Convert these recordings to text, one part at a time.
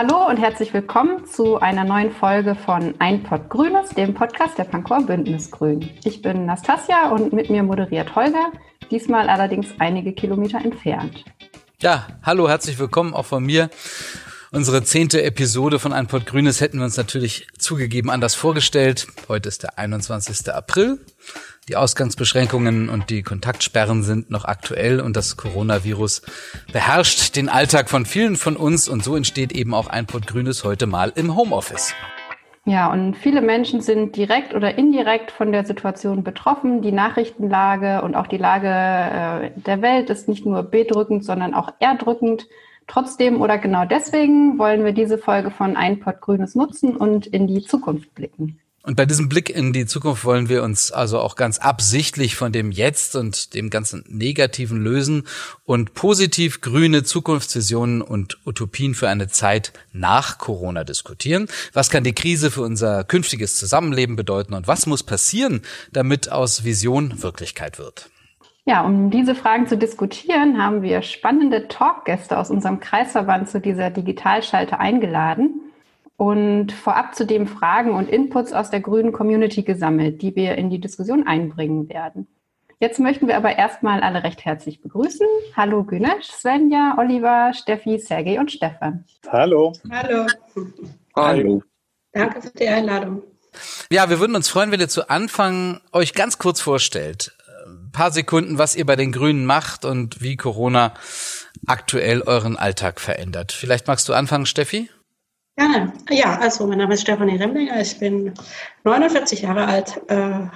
Hallo und herzlich willkommen zu einer neuen Folge von Ein Pott Grünes, dem Podcast der Pankow Bündnis Grün. Ich bin Nastasia und mit mir moderiert Holger, diesmal allerdings einige Kilometer entfernt. Ja, hallo, herzlich willkommen auch von mir. Unsere zehnte Episode von Ein Pott Grünes hätten wir uns natürlich zugegeben anders vorgestellt. Heute ist der 21. April. Die Ausgangsbeschränkungen und die Kontaktsperren sind noch aktuell und das Coronavirus beherrscht den Alltag von vielen von uns und so entsteht eben auch ein Pott Grünes heute mal im Homeoffice. Ja, und viele Menschen sind direkt oder indirekt von der Situation betroffen. Die Nachrichtenlage und auch die Lage äh, der Welt ist nicht nur bedrückend, sondern auch erdrückend. Trotzdem oder genau deswegen wollen wir diese Folge von Ein Pott Grünes nutzen und in die Zukunft blicken. Und bei diesem Blick in die Zukunft wollen wir uns also auch ganz absichtlich von dem Jetzt und dem ganzen Negativen lösen und positiv grüne Zukunftsvisionen und Utopien für eine Zeit nach Corona diskutieren. Was kann die Krise für unser künftiges Zusammenleben bedeuten und was muss passieren, damit aus Vision Wirklichkeit wird? Ja, um diese Fragen zu diskutieren, haben wir spannende Talkgäste aus unserem Kreisverband zu dieser Digitalschalte eingeladen und vorab zu dem Fragen und Inputs aus der grünen Community gesammelt, die wir in die Diskussion einbringen werden. Jetzt möchten wir aber erstmal alle recht herzlich begrüßen. Hallo Günesh, Svenja, Oliver, Steffi, Sergej und Stefan. Hallo. Hallo. Hallo. Danke für die Einladung. Ja, wir würden uns freuen, wenn ihr zu Anfang euch ganz kurz vorstellt ein paar Sekunden, was ihr bei den Grünen macht und wie Corona aktuell euren Alltag verändert. Vielleicht magst du anfangen, Steffi? Gerne. Ja, also mein Name ist Stefanie Remlinger. Ich bin 49 Jahre alt, äh,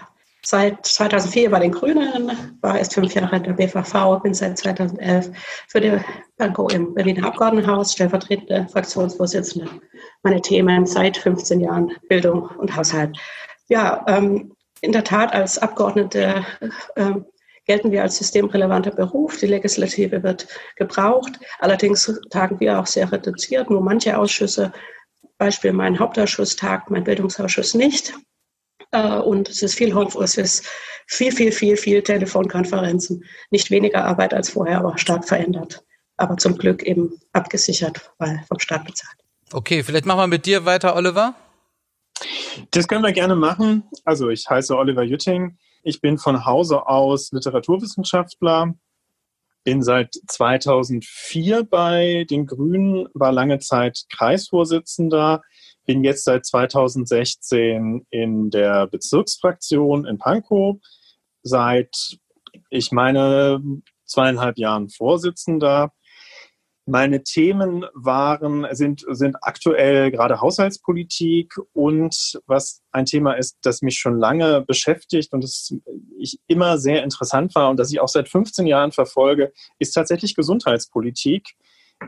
seit 2004 bei den Grünen, war erst fünf Jahre in der BVV, bin seit 2011 für die Banco im Berliner Abgeordnetenhaus stellvertretende Fraktionsvorsitzende. Meine Themen seit 15 Jahren Bildung und Haushalt. Ja, ähm, in der Tat, als Abgeordnete äh, gelten wir als systemrelevanter Beruf. Die Legislative wird gebraucht. Allerdings tagen wir auch sehr reduziert. Nur manche Ausschüsse, Beispiel mein Hauptausschuss tagt, mein Bildungsausschuss nicht. Äh, und es ist viel Homeoffice, viel, viel, viel, viel Telefonkonferenzen. Nicht weniger Arbeit als vorher, aber stark verändert. Aber zum Glück eben abgesichert, weil vom Staat bezahlt. Okay, vielleicht machen wir mit dir weiter, Oliver. Das können wir gerne machen. Also ich heiße Oliver Jütting. Ich bin von Hause aus Literaturwissenschaftler, bin seit 2004 bei den Grünen, war lange Zeit Kreisvorsitzender, bin jetzt seit 2016 in der Bezirksfraktion in Pankow, seit, ich meine, zweieinhalb Jahren Vorsitzender meine Themen waren, sind, sind aktuell gerade Haushaltspolitik und was ein Thema ist, das mich schon lange beschäftigt und das ich immer sehr interessant war und das ich auch seit 15 Jahren verfolge, ist tatsächlich Gesundheitspolitik.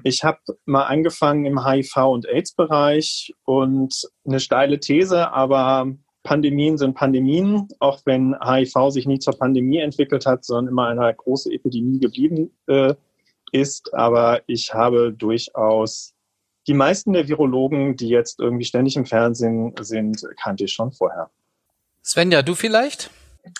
Ich habe mal angefangen im HIV- und AIDS-Bereich und eine steile These, aber Pandemien sind Pandemien, auch wenn HIV sich nie zur Pandemie entwickelt hat, sondern immer eine große Epidemie geblieben äh, ist, aber ich habe durchaus die meisten der Virologen, die jetzt irgendwie ständig im Fernsehen sind, kannte ich schon vorher. Svenja, du vielleicht?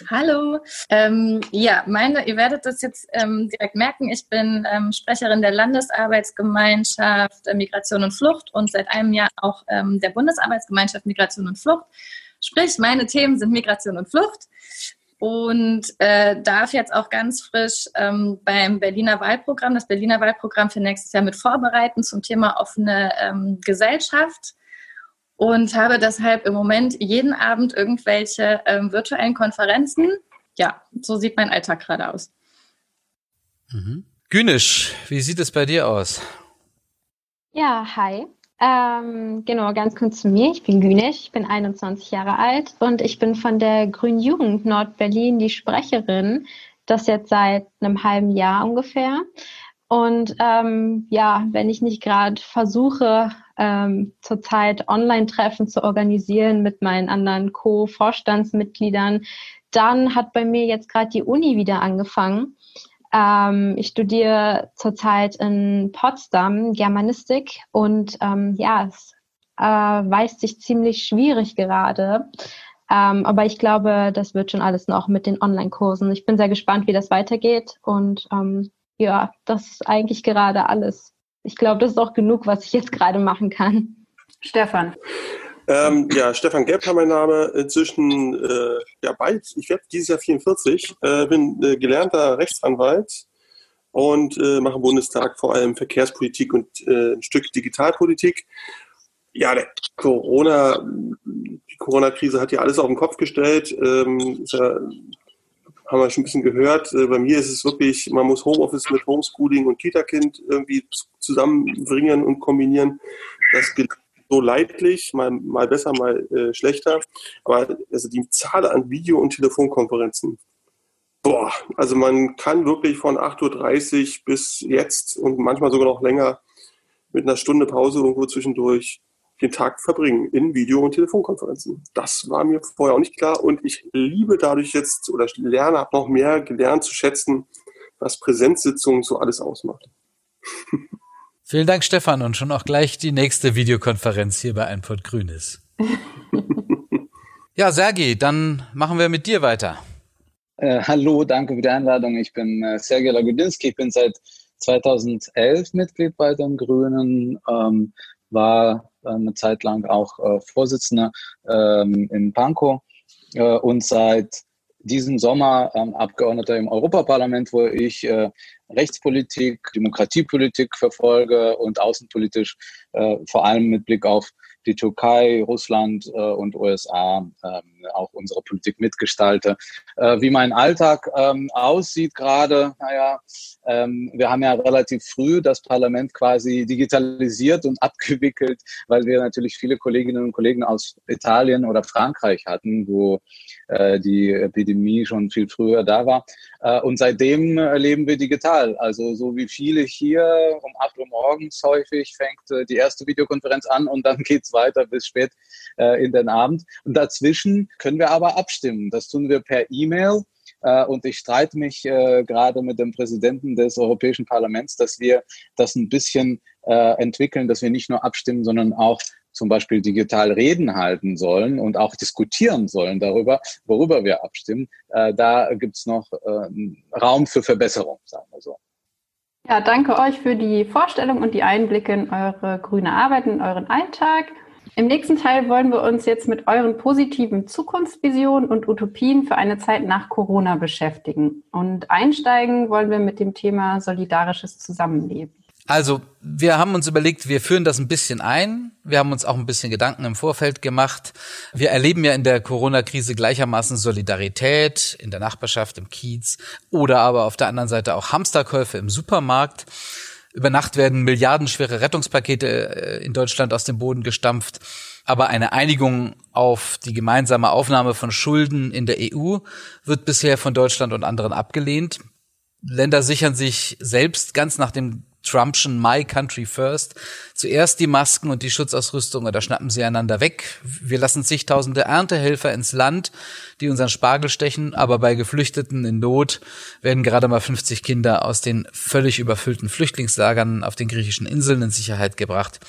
Hallo. Ähm, ja, meine, ihr werdet das jetzt ähm, direkt merken. Ich bin ähm, Sprecherin der Landesarbeitsgemeinschaft äh, Migration und Flucht und seit einem Jahr auch ähm, der Bundesarbeitsgemeinschaft Migration und Flucht. Sprich, meine Themen sind Migration und Flucht und äh, darf jetzt auch ganz frisch ähm, beim Berliner Wahlprogramm, das Berliner Wahlprogramm für nächstes Jahr mit vorbereiten zum Thema offene ähm, Gesellschaft und habe deshalb im Moment jeden Abend irgendwelche ähm, virtuellen Konferenzen. Ja, so sieht mein Alltag gerade aus. Mhm. Günisch, wie sieht es bei dir aus? Ja, hi. Ähm, genau, ganz kurz zu mir. Ich bin Günesh, ich bin 21 Jahre alt und ich bin von der Grünen Jugend Nordberlin die Sprecherin. Das jetzt seit einem halben Jahr ungefähr. Und ähm, ja, wenn ich nicht gerade versuche, ähm, zurzeit Online-Treffen zu organisieren mit meinen anderen Co-Vorstandsmitgliedern, dann hat bei mir jetzt gerade die Uni wieder angefangen. Ähm, ich studiere zurzeit in Potsdam Germanistik und ähm, ja, es äh, weist sich ziemlich schwierig gerade. Ähm, aber ich glaube, das wird schon alles noch mit den Online-Kursen. Ich bin sehr gespannt, wie das weitergeht. Und ähm, ja, das ist eigentlich gerade alles. ich glaube, das ist auch genug, was ich jetzt gerade machen kann. Stefan. Ähm, ja, Stefan Gepp mein Name. Inzwischen, äh, ja, bald, ich werde dieses Jahr 44, äh, bin äh, gelernter Rechtsanwalt und äh, mache im Bundestag vor allem Verkehrspolitik und äh, ein Stück Digitalpolitik. Ja, der Corona, die Corona-Krise hat ja alles auf den Kopf gestellt. Ähm, ja, haben wir schon ein bisschen gehört. Äh, bei mir ist es wirklich, man muss Homeoffice mit Homeschooling und Kita-Kind irgendwie zusammenbringen und kombinieren. Das gelingt so leidlich, mal, mal besser, mal äh, schlechter. Aber also die Zahl an Video- und Telefonkonferenzen, boah, also man kann wirklich von 8.30 Uhr bis jetzt und manchmal sogar noch länger mit einer Stunde Pause irgendwo zwischendurch den Tag verbringen in Video- und Telefonkonferenzen. Das war mir vorher auch nicht klar und ich liebe dadurch jetzt oder lerne, habe noch mehr gelernt zu schätzen, was Präsenzsitzungen so alles ausmacht. Vielen Dank, Stefan, und schon auch gleich die nächste Videokonferenz hier bei Einport Grünes. ja, Sergi, dann machen wir mit dir weiter. Äh, hallo, danke für die Einladung. Ich bin äh, Sergej Lagudinski. Ich bin seit 2011 Mitglied bei den Grünen, ähm, war äh, eine Zeit lang auch äh, Vorsitzender ähm, in Pankow äh, und seit diesem Sommer ähm, Abgeordneter im Europaparlament, wo ich äh, Rechtspolitik, Demokratiepolitik verfolge und außenpolitisch äh, vor allem mit Blick auf die Türkei, Russland äh, und USA äh, auch unsere Politik mitgestalte. Äh, wie mein Alltag ähm, aussieht gerade, naja, ähm, wir haben ja relativ früh das Parlament quasi digitalisiert und abgewickelt, weil wir natürlich viele Kolleginnen und Kollegen aus Italien oder Frankreich hatten, wo äh, die Epidemie schon viel früher da war. Äh, und seitdem erleben wir digital. Also so wie viele hier um 8 Uhr morgens häufig fängt äh, die erste Videokonferenz an und dann geht's weiter bis spät in den Abend. Und dazwischen können wir aber abstimmen. Das tun wir per E-Mail. Und ich streite mich gerade mit dem Präsidenten des Europäischen Parlaments, dass wir das ein bisschen entwickeln, dass wir nicht nur abstimmen, sondern auch zum Beispiel digital Reden halten sollen und auch diskutieren sollen darüber, worüber wir abstimmen, äh, da gibt es noch äh, Raum für Verbesserung, sagen wir so. Ja, danke euch für die Vorstellung und die Einblicke in eure grüne Arbeit, in euren Alltag. Im nächsten Teil wollen wir uns jetzt mit euren positiven Zukunftsvisionen und Utopien für eine Zeit nach Corona beschäftigen. Und einsteigen wollen wir mit dem Thema solidarisches Zusammenleben. Also, wir haben uns überlegt, wir führen das ein bisschen ein. Wir haben uns auch ein bisschen Gedanken im Vorfeld gemacht. Wir erleben ja in der Corona-Krise gleichermaßen Solidarität in der Nachbarschaft, im Kiez oder aber auf der anderen Seite auch Hamsterkäufe im Supermarkt. Über Nacht werden milliardenschwere Rettungspakete äh, in Deutschland aus dem Boden gestampft. Aber eine Einigung auf die gemeinsame Aufnahme von Schulden in der EU wird bisher von Deutschland und anderen abgelehnt. Länder sichern sich selbst ganz nach dem Trumpschen My Country First. Zuerst die Masken und die Schutzausrüstung oder schnappen sie einander weg. Wir lassen zigtausende Erntehelfer ins Land, die unseren Spargel stechen, aber bei Geflüchteten in Not werden gerade mal 50 Kinder aus den völlig überfüllten Flüchtlingslagern auf den griechischen Inseln in Sicherheit gebracht.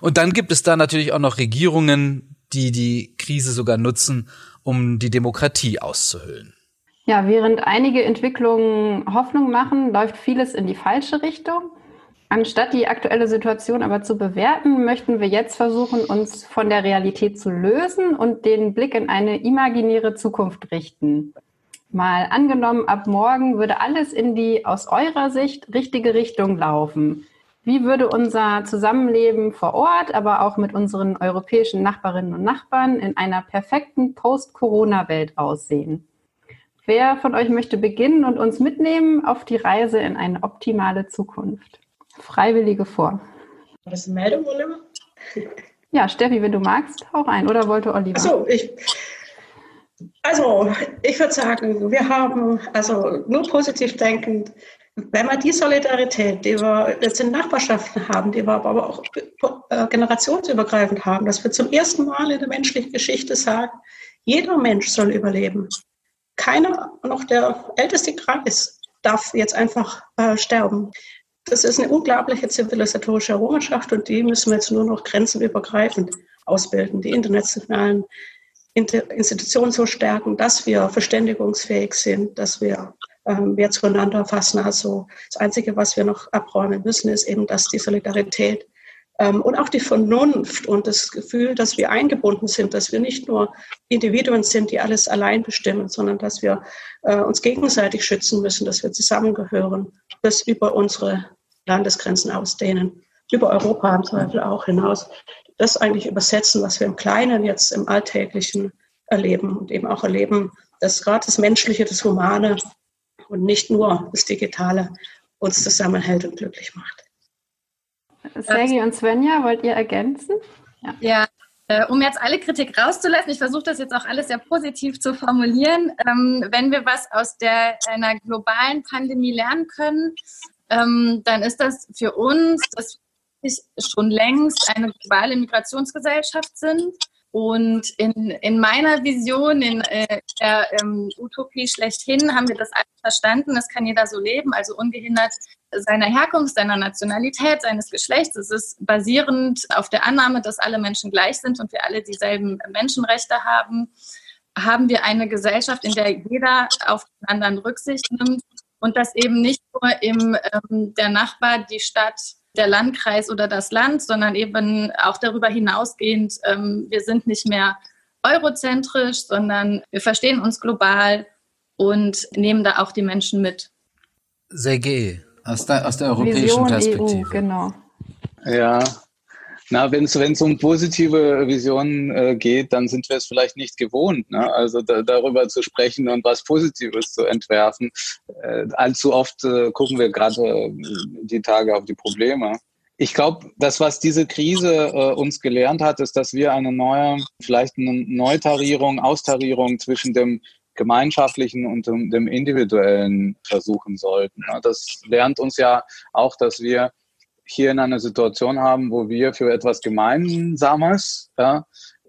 Und dann gibt es da natürlich auch noch Regierungen, die die Krise sogar nutzen, um die Demokratie auszuhöhlen. Ja, während einige Entwicklungen Hoffnung machen, läuft vieles in die falsche Richtung. Anstatt die aktuelle Situation aber zu bewerten, möchten wir jetzt versuchen, uns von der Realität zu lösen und den Blick in eine imaginäre Zukunft richten. Mal angenommen, ab morgen würde alles in die aus eurer Sicht richtige Richtung laufen. Wie würde unser Zusammenleben vor Ort, aber auch mit unseren europäischen Nachbarinnen und Nachbarn in einer perfekten Post-Corona-Welt aussehen? Wer von euch möchte beginnen und uns mitnehmen auf die Reise in eine optimale Zukunft? Freiwillige vor. Eine Meldung, Oliver? Ja, Steffi, wenn du magst, hau rein. Oder wollte Oliver? Achso, ich. Also, ich würde sagen, wir haben, also nur positiv denkend, wenn wir die Solidarität, die wir jetzt in Nachbarschaften haben, die wir aber auch äh, generationsübergreifend haben, dass wir zum ersten Mal in der menschlichen Geschichte sagen, jeder Mensch soll überleben. Keiner, noch der älteste Kreis, darf jetzt einfach äh, sterben. Das ist eine unglaubliche zivilisatorische Errungenschaft und die müssen wir jetzt nur noch grenzenübergreifend ausbilden, die internationalen Institutionen so stärken, dass wir verständigungsfähig sind, dass wir ähm, wir zueinander fassen. Also das Einzige, was wir noch abräumen müssen, ist eben, dass die Solidarität ähm, und auch die Vernunft und das Gefühl, dass wir eingebunden sind, dass wir nicht nur Individuen sind, die alles allein bestimmen, sondern dass wir äh, uns gegenseitig schützen müssen, dass wir zusammengehören, das über unsere Landesgrenzen ausdehnen, über Europa im Zweifel auch hinaus. Das eigentlich übersetzen, was wir im Kleinen jetzt im Alltäglichen erleben und eben auch erleben, dass gerade das Menschliche, das Humane und nicht nur das Digitale uns zusammenhält und glücklich macht. Sergi und Svenja, wollt ihr ergänzen? Ja. ja. Äh, um jetzt alle Kritik rauszulassen, ich versuche das jetzt auch alles sehr positiv zu formulieren. Ähm, wenn wir was aus der, einer globalen Pandemie lernen können, ähm, dann ist das für uns, dass wir schon längst eine globale Migrationsgesellschaft sind und in, in meiner Vision, in äh, der ähm, Utopie schlechthin, haben wir das alles verstanden. Das kann jeder so leben, also ungehindert seiner Herkunft, seiner Nationalität, seines Geschlechts. Es ist basierend auf der Annahme, dass alle Menschen gleich sind und wir alle dieselben Menschenrechte haben. Haben wir eine Gesellschaft, in der jeder auf den anderen Rücksicht nimmt und das eben nicht nur im, ähm, der Nachbar, die Stadt, der Landkreis oder das Land, sondern eben auch darüber hinausgehend, ähm, wir sind nicht mehr eurozentrisch, sondern wir verstehen uns global und nehmen da auch die Menschen mit. Sergej, aus der, aus der europäischen Vision Perspektive. EU, genau. Ja, na, wenn es um positive Visionen äh, geht, dann sind wir es vielleicht nicht gewohnt, ne? also da, darüber zu sprechen und was Positives zu entwerfen. Äh, allzu oft äh, gucken wir gerade äh, die Tage auf die Probleme. Ich glaube, das, was diese Krise äh, uns gelernt hat, ist, dass wir eine neue, vielleicht eine Neutarierung, Austarierung zwischen dem gemeinschaftlichen und dem, dem individuellen versuchen sollten. Das lernt uns ja auch, dass wir hier in einer Situation haben, wo wir für etwas Gemeinsames ja,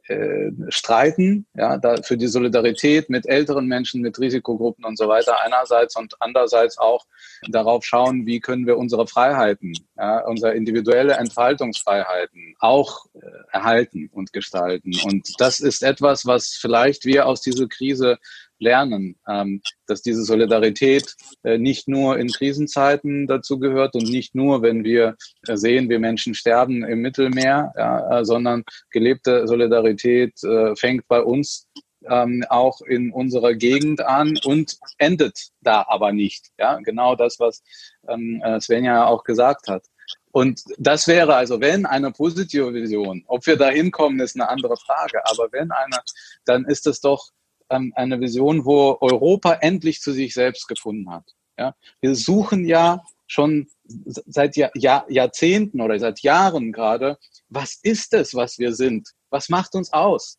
äh, streiten, ja, da für die Solidarität mit älteren Menschen, mit Risikogruppen und so weiter einerseits und andererseits auch darauf schauen, wie können wir unsere Freiheiten, ja, unsere individuelle Entfaltungsfreiheiten auch äh, erhalten und gestalten. Und das ist etwas, was vielleicht wir aus dieser Krise lernen, ähm, dass diese Solidarität äh, nicht nur in Krisenzeiten dazu gehört und nicht nur, wenn wir äh, sehen, wie Menschen sterben im Mittelmeer, ja, äh, sondern gelebte Solidarität äh, fängt bei uns ähm, auch in unserer Gegend an und endet da aber nicht. Ja, genau das, was ähm, äh, Svenja auch gesagt hat. Und das wäre also, wenn eine positive Vision, ob wir da hinkommen, ist eine andere Frage, aber wenn eine, dann ist es doch ähm, eine Vision, wo Europa endlich zu sich selbst gefunden hat. Ja? Wir suchen ja schon seit Jahr, Jahr, Jahrzehnten oder seit Jahren gerade, was ist es, was wir sind? Was macht uns aus?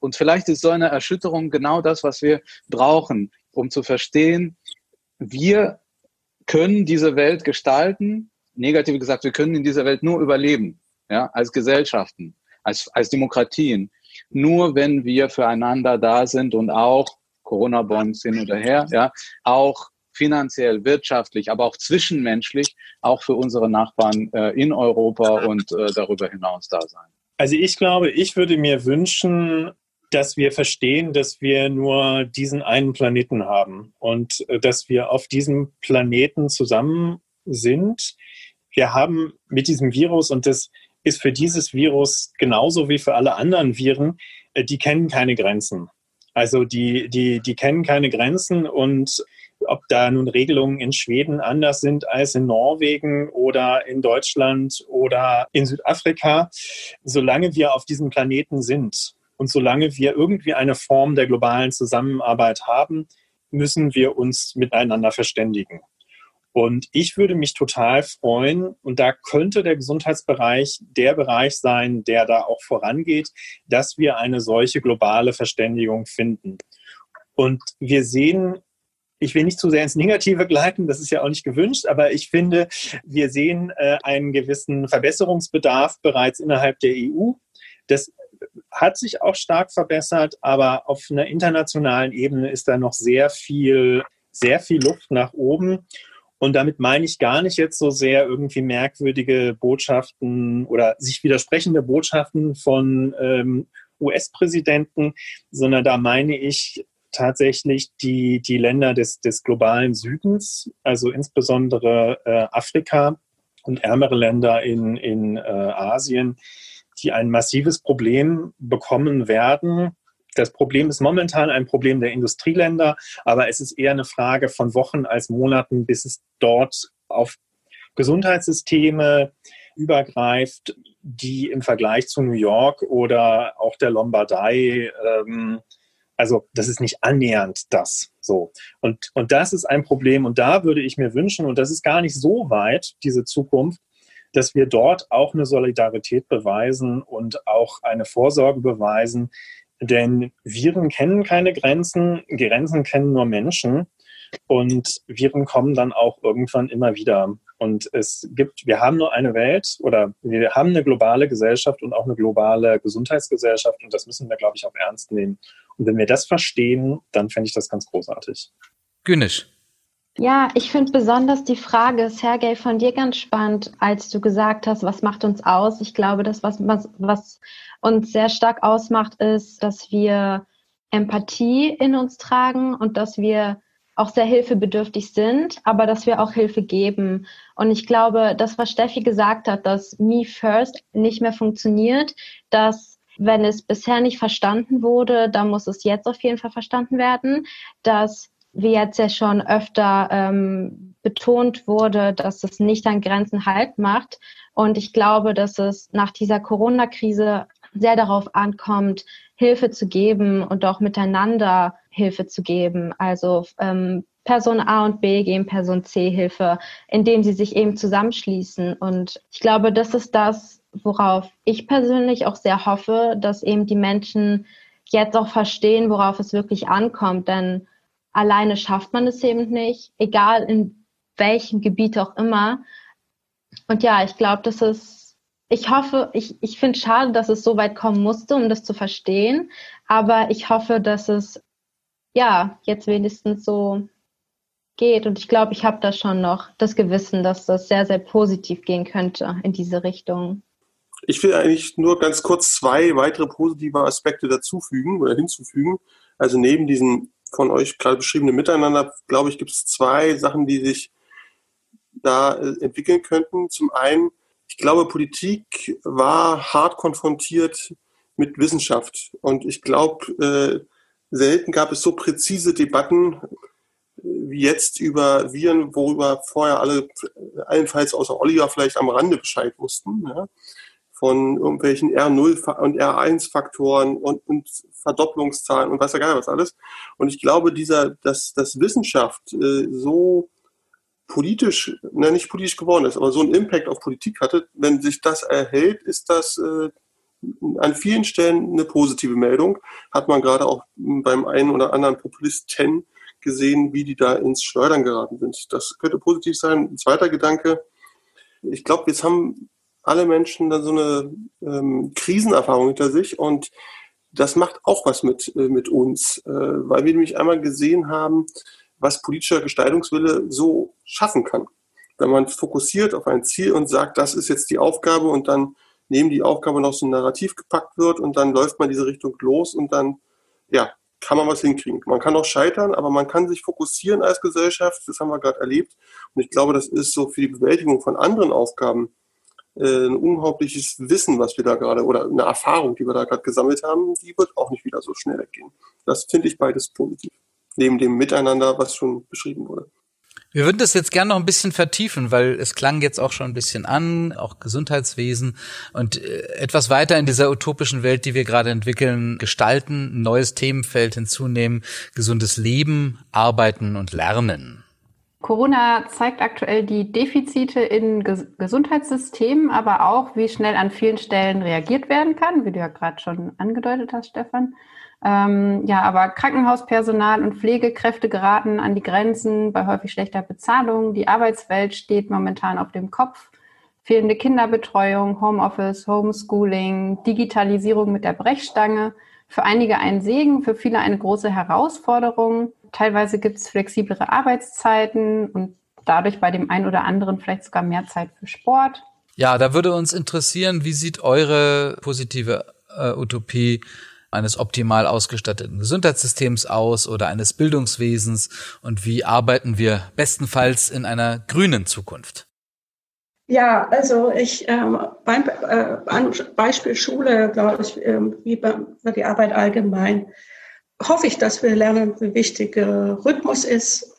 Und vielleicht ist so eine Erschütterung genau das, was wir brauchen, um zu verstehen, wir können diese Welt gestalten. Negativ gesagt, wir können in dieser Welt nur überleben, ja, als Gesellschaften, als, als Demokratien nur wenn wir füreinander da sind und auch Corona-Bonds hin oder her, ja, auch finanziell, wirtschaftlich, aber auch zwischenmenschlich, auch für unsere Nachbarn äh, in Europa und äh, darüber hinaus da sein. Also ich glaube, ich würde mir wünschen, dass wir verstehen, dass wir nur diesen einen Planeten haben und äh, dass wir auf diesem Planeten zusammen sind. Wir haben mit diesem Virus und das ist für dieses Virus genauso wie für alle anderen Viren, äh, die kennen keine Grenzen. Also die, die, die kennen keine Grenzen und ob da nun Regelungen in Schweden anders sind als in Norwegen oder in Deutschland oder in Südafrika, solange wir auf diesem Planeten sind und solange wir irgendwie eine Form der globalen Zusammenarbeit haben, müssen wir uns miteinander verständigen. Und ich würde mich total freuen, und da könnte der Gesundheitsbereich der Bereich sein, der da auch vorangeht, dass wir eine solche globale Verständigung finden. Und wir sehen, ich will nicht zu sehr ins Negative gleiten, das ist ja auch nicht gewünscht, aber ich finde, wir sehen äh, einen gewissen Verbesserungsbedarf bereits innerhalb der EU. Das hat sich auch stark verbessert, aber auf einer internationalen Ebene ist da noch sehr viel, sehr viel Luft nach oben. Und damit meine ich gar nicht jetzt so sehr irgendwie merkwürdige Botschaften oder sich widersprechende Botschaften von ähm, US-Präsidenten, sondern da meine ich tatsächlich die, die Länder des, des globalen Südens, also insbesondere äh, Afrika und ärmere Länder in, in äh, Asien, die ein massives Problem bekommen werden. Das Problem ist momentan ein Problem der Industrieländer, aber es ist eher eine Frage von Wochen als Monaten, bis es dort auf Gesundheitssysteme übergreift, die im Vergleich zu New York oder auch der Lombardei ähm, also das ist nicht annähernd das so. Und, und das ist ein Problem. Und da würde ich mir wünschen, und das ist gar nicht so weit, diese Zukunft, dass wir dort auch eine Solidarität beweisen und auch eine Vorsorge beweisen. Denn Viren kennen keine Grenzen, Grenzen kennen nur Menschen. Und Viren kommen dann auch irgendwann immer wieder. Und es gibt, wir haben nur eine Welt oder wir haben eine globale Gesellschaft und auch eine globale Gesundheitsgesellschaft und das müssen wir, glaube ich, auch ernst nehmen. Und wenn wir das verstehen, dann fände ich das ganz großartig. Günisch. Ja, ich finde besonders die Frage, Sergej, von dir ganz spannend, als du gesagt hast, was macht uns aus? Ich glaube, das, was, was, was uns sehr stark ausmacht, ist, dass wir Empathie in uns tragen und dass wir auch sehr hilfebedürftig sind, aber dass wir auch Hilfe geben. Und ich glaube, das, was Steffi gesagt hat, dass Me First nicht mehr funktioniert, dass wenn es bisher nicht verstanden wurde, dann muss es jetzt auf jeden Fall verstanden werden, dass wie jetzt ja schon öfter ähm, betont wurde, dass es nicht an Grenzen halt macht. Und ich glaube, dass es nach dieser Corona-Krise sehr darauf ankommt, Hilfe zu geben und auch miteinander Hilfe zu geben. Also ähm, Person A und B geben Person C Hilfe, indem sie sich eben zusammenschließen. Und ich glaube, das ist das, worauf ich persönlich auch sehr hoffe, dass eben die Menschen jetzt auch verstehen, worauf es wirklich ankommt. Denn alleine schafft man es eben nicht, egal in welchem Gebiet auch immer. Und ja, ich glaube, das ist, ich hoffe, ich, ich finde schade, dass es so weit kommen musste, um das zu verstehen. Aber ich hoffe, dass es ja, jetzt wenigstens so geht. Und ich glaube, ich habe da schon noch das Gewissen, dass das sehr, sehr positiv gehen könnte in diese Richtung. Ich will eigentlich nur ganz kurz zwei weitere positive Aspekte dazufügen oder hinzufügen. Also neben diesem von euch gerade beschriebenen Miteinander, glaube ich, gibt es zwei Sachen, die sich da äh, entwickeln könnten. Zum einen, ich glaube, Politik war hart konfrontiert mit Wissenschaft. Und ich glaube, äh, selten gab es so präzise Debatten äh, wie jetzt über Viren, worüber vorher alle, allenfalls außer Oliver vielleicht am Rande Bescheid wussten, ja, von irgendwelchen R0 und R1-Faktoren und, und Verdopplungszahlen und weiß ja gar nicht was alles. Und ich glaube, dieser, dass, dass Wissenschaft äh, so politisch, na, nicht politisch geworden ist, aber so einen Impact auf Politik hatte, wenn sich das erhält, ist das äh, an vielen Stellen eine positive Meldung. Hat man gerade auch beim einen oder anderen Populisten gesehen, wie die da ins Schleudern geraten sind. Das könnte positiv sein. Ein zweiter Gedanke. Ich glaube, jetzt haben alle Menschen dann so eine ähm, Krisenerfahrung hinter sich und das macht auch was mit, äh, mit uns, äh, weil wir nämlich einmal gesehen haben, was politischer Gestaltungswille so schaffen kann. Wenn man fokussiert auf ein Ziel und sagt, das ist jetzt die Aufgabe und dann neben die Aufgabe noch so ein Narrativ gepackt wird und dann läuft man diese Richtung los und dann, ja, kann man was hinkriegen. Man kann auch scheitern, aber man kann sich fokussieren als Gesellschaft. Das haben wir gerade erlebt. Und ich glaube, das ist so für die Bewältigung von anderen Aufgaben ein unglaubliches Wissen, was wir da gerade, oder eine Erfahrung, die wir da gerade gesammelt haben, die wird auch nicht wieder so schnell weggehen. Das finde ich beides positiv. Neben dem Miteinander, was schon beschrieben wurde. Wir würden das jetzt gerne noch ein bisschen vertiefen, weil es klang jetzt auch schon ein bisschen an, auch Gesundheitswesen und äh, etwas weiter in dieser utopischen Welt, die wir gerade entwickeln, gestalten, ein neues Themenfeld hinzunehmen, gesundes Leben, Arbeiten und Lernen. Corona zeigt aktuell die Defizite in Ges Gesundheitssystemen, aber auch, wie schnell an vielen Stellen reagiert werden kann, wie du ja gerade schon angedeutet hast, Stefan. Ähm, ja, aber Krankenhauspersonal und Pflegekräfte geraten an die Grenzen bei häufig schlechter Bezahlung. Die Arbeitswelt steht momentan auf dem Kopf. Fehlende Kinderbetreuung, Homeoffice, Homeschooling, Digitalisierung mit der Brechstange. Für einige ein Segen, für viele eine große Herausforderung. Teilweise gibt es flexiblere Arbeitszeiten und dadurch bei dem einen oder anderen vielleicht sogar mehr Zeit für Sport. Ja, da würde uns interessieren, wie sieht eure positive äh, Utopie eines optimal ausgestatteten Gesundheitssystems aus oder eines Bildungswesens und wie arbeiten wir bestenfalls in einer grünen Zukunft? Ja, also ich ähm, beim äh, Beispiel Schule, glaube ich, ähm, wie bei, bei die Arbeit allgemein, hoffe ich, dass wir lernen, wie wichtig äh, Rhythmus ist,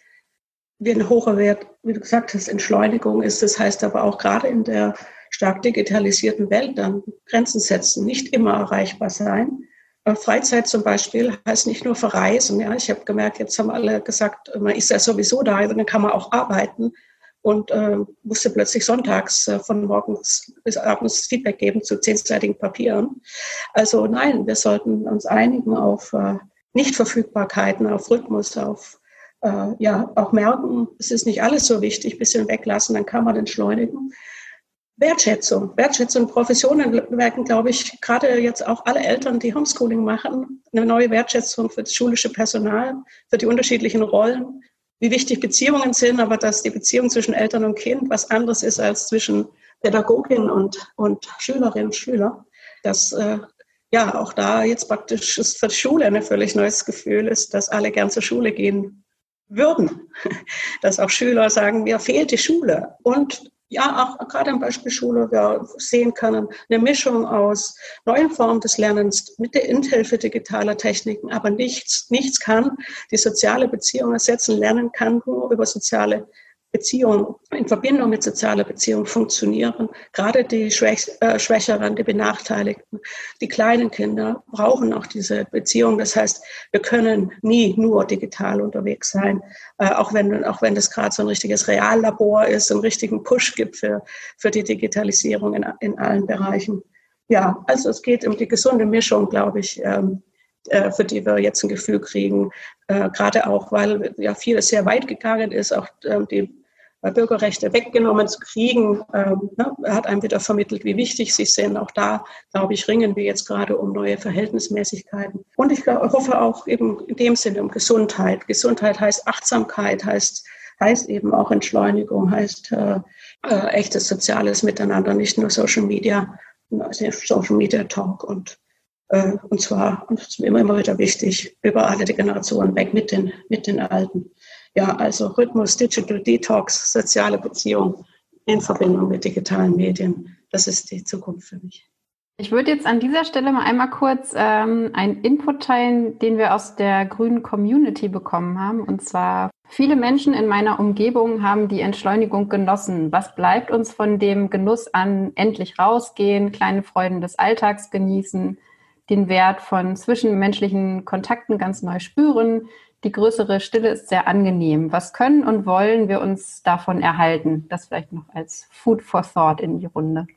wie ein hoher Wert, wie du gesagt hast, Entschleunigung ist. Das heißt aber auch gerade in der stark digitalisierten Welt dann Grenzen setzen, nicht immer erreichbar sein. Äh, Freizeit zum Beispiel heißt nicht nur verreisen. Ja, ich habe gemerkt, jetzt haben alle gesagt, man ist ja sowieso da, dann kann man auch arbeiten und äh, musste plötzlich sonntags äh, von morgens bis abends Feedback geben zu zehnseitigen Papieren. Also nein, wir sollten uns einigen auf äh, Nichtverfügbarkeiten, auf Rhythmus, auf äh, ja auch merken, es ist nicht alles so wichtig, bisschen weglassen, dann kann man entschleunigen. Wertschätzung, Wertschätzung, Professionen merken, glaube ich, gerade jetzt auch alle Eltern, die Homeschooling machen, eine neue Wertschätzung für das schulische Personal, für die unterschiedlichen Rollen, wie wichtig Beziehungen sind, aber dass die Beziehung zwischen Eltern und Kind was anderes ist als zwischen Pädagogin und, und Schülerin und Schüler. Dass äh, ja auch da jetzt praktisch ist für die Schule ein völlig neues Gefühl ist, dass alle gern zur Schule gehen würden. Dass auch Schüler sagen, mir fehlt die Schule. Und ja, auch gerade am Beispiel Schule wir sehen können, eine Mischung aus neuen Formen des Lernens mit der Inthilfe digitaler Techniken, aber nichts, nichts kann die soziale Beziehung ersetzen. Lernen kann nur über soziale Beziehungen in Verbindung mit sozialer Beziehung funktionieren. Gerade die Schwäch äh, Schwächeren, die Benachteiligten, die kleinen Kinder brauchen auch diese Beziehung. Das heißt, wir können nie nur digital unterwegs sein, äh, auch wenn, auch wenn das gerade so ein richtiges Reallabor ist, einen richtigen Push gibt für, für die Digitalisierung in, in allen Bereichen. Ja, also es geht um die gesunde Mischung, glaube ich, ähm, äh, für die wir jetzt ein Gefühl kriegen, äh, gerade auch, weil ja vieles sehr weit gegangen ist, auch ähm, die Bürgerrechte weggenommen zu kriegen. Ähm, ne, hat einem wieder vermittelt, wie wichtig sie sind. Auch da, glaube ich, ringen wir jetzt gerade um neue Verhältnismäßigkeiten. Und ich hoffe auch eben in dem Sinne um Gesundheit. Gesundheit heißt Achtsamkeit, heißt, heißt eben auch Entschleunigung, heißt äh, äh, echtes soziales Miteinander, nicht nur Social Media, also Social Media Talk und äh, und zwar, und das ist mir immer, immer wieder wichtig, über alle die Generationen weg mit den, mit den Alten. Ja, also Rhythmus, Digital Detox, soziale Beziehung in Verbindung mit digitalen Medien. Das ist die Zukunft für mich. Ich würde jetzt an dieser Stelle mal einmal kurz ähm, einen Input teilen, den wir aus der grünen Community bekommen haben. Und zwar, viele Menschen in meiner Umgebung haben die Entschleunigung genossen. Was bleibt uns von dem Genuss an, endlich rausgehen, kleine Freuden des Alltags genießen, den Wert von zwischenmenschlichen Kontakten ganz neu spüren, die größere Stille ist sehr angenehm. Was können und wollen wir uns davon erhalten? Das vielleicht noch als Food for Thought in die Runde.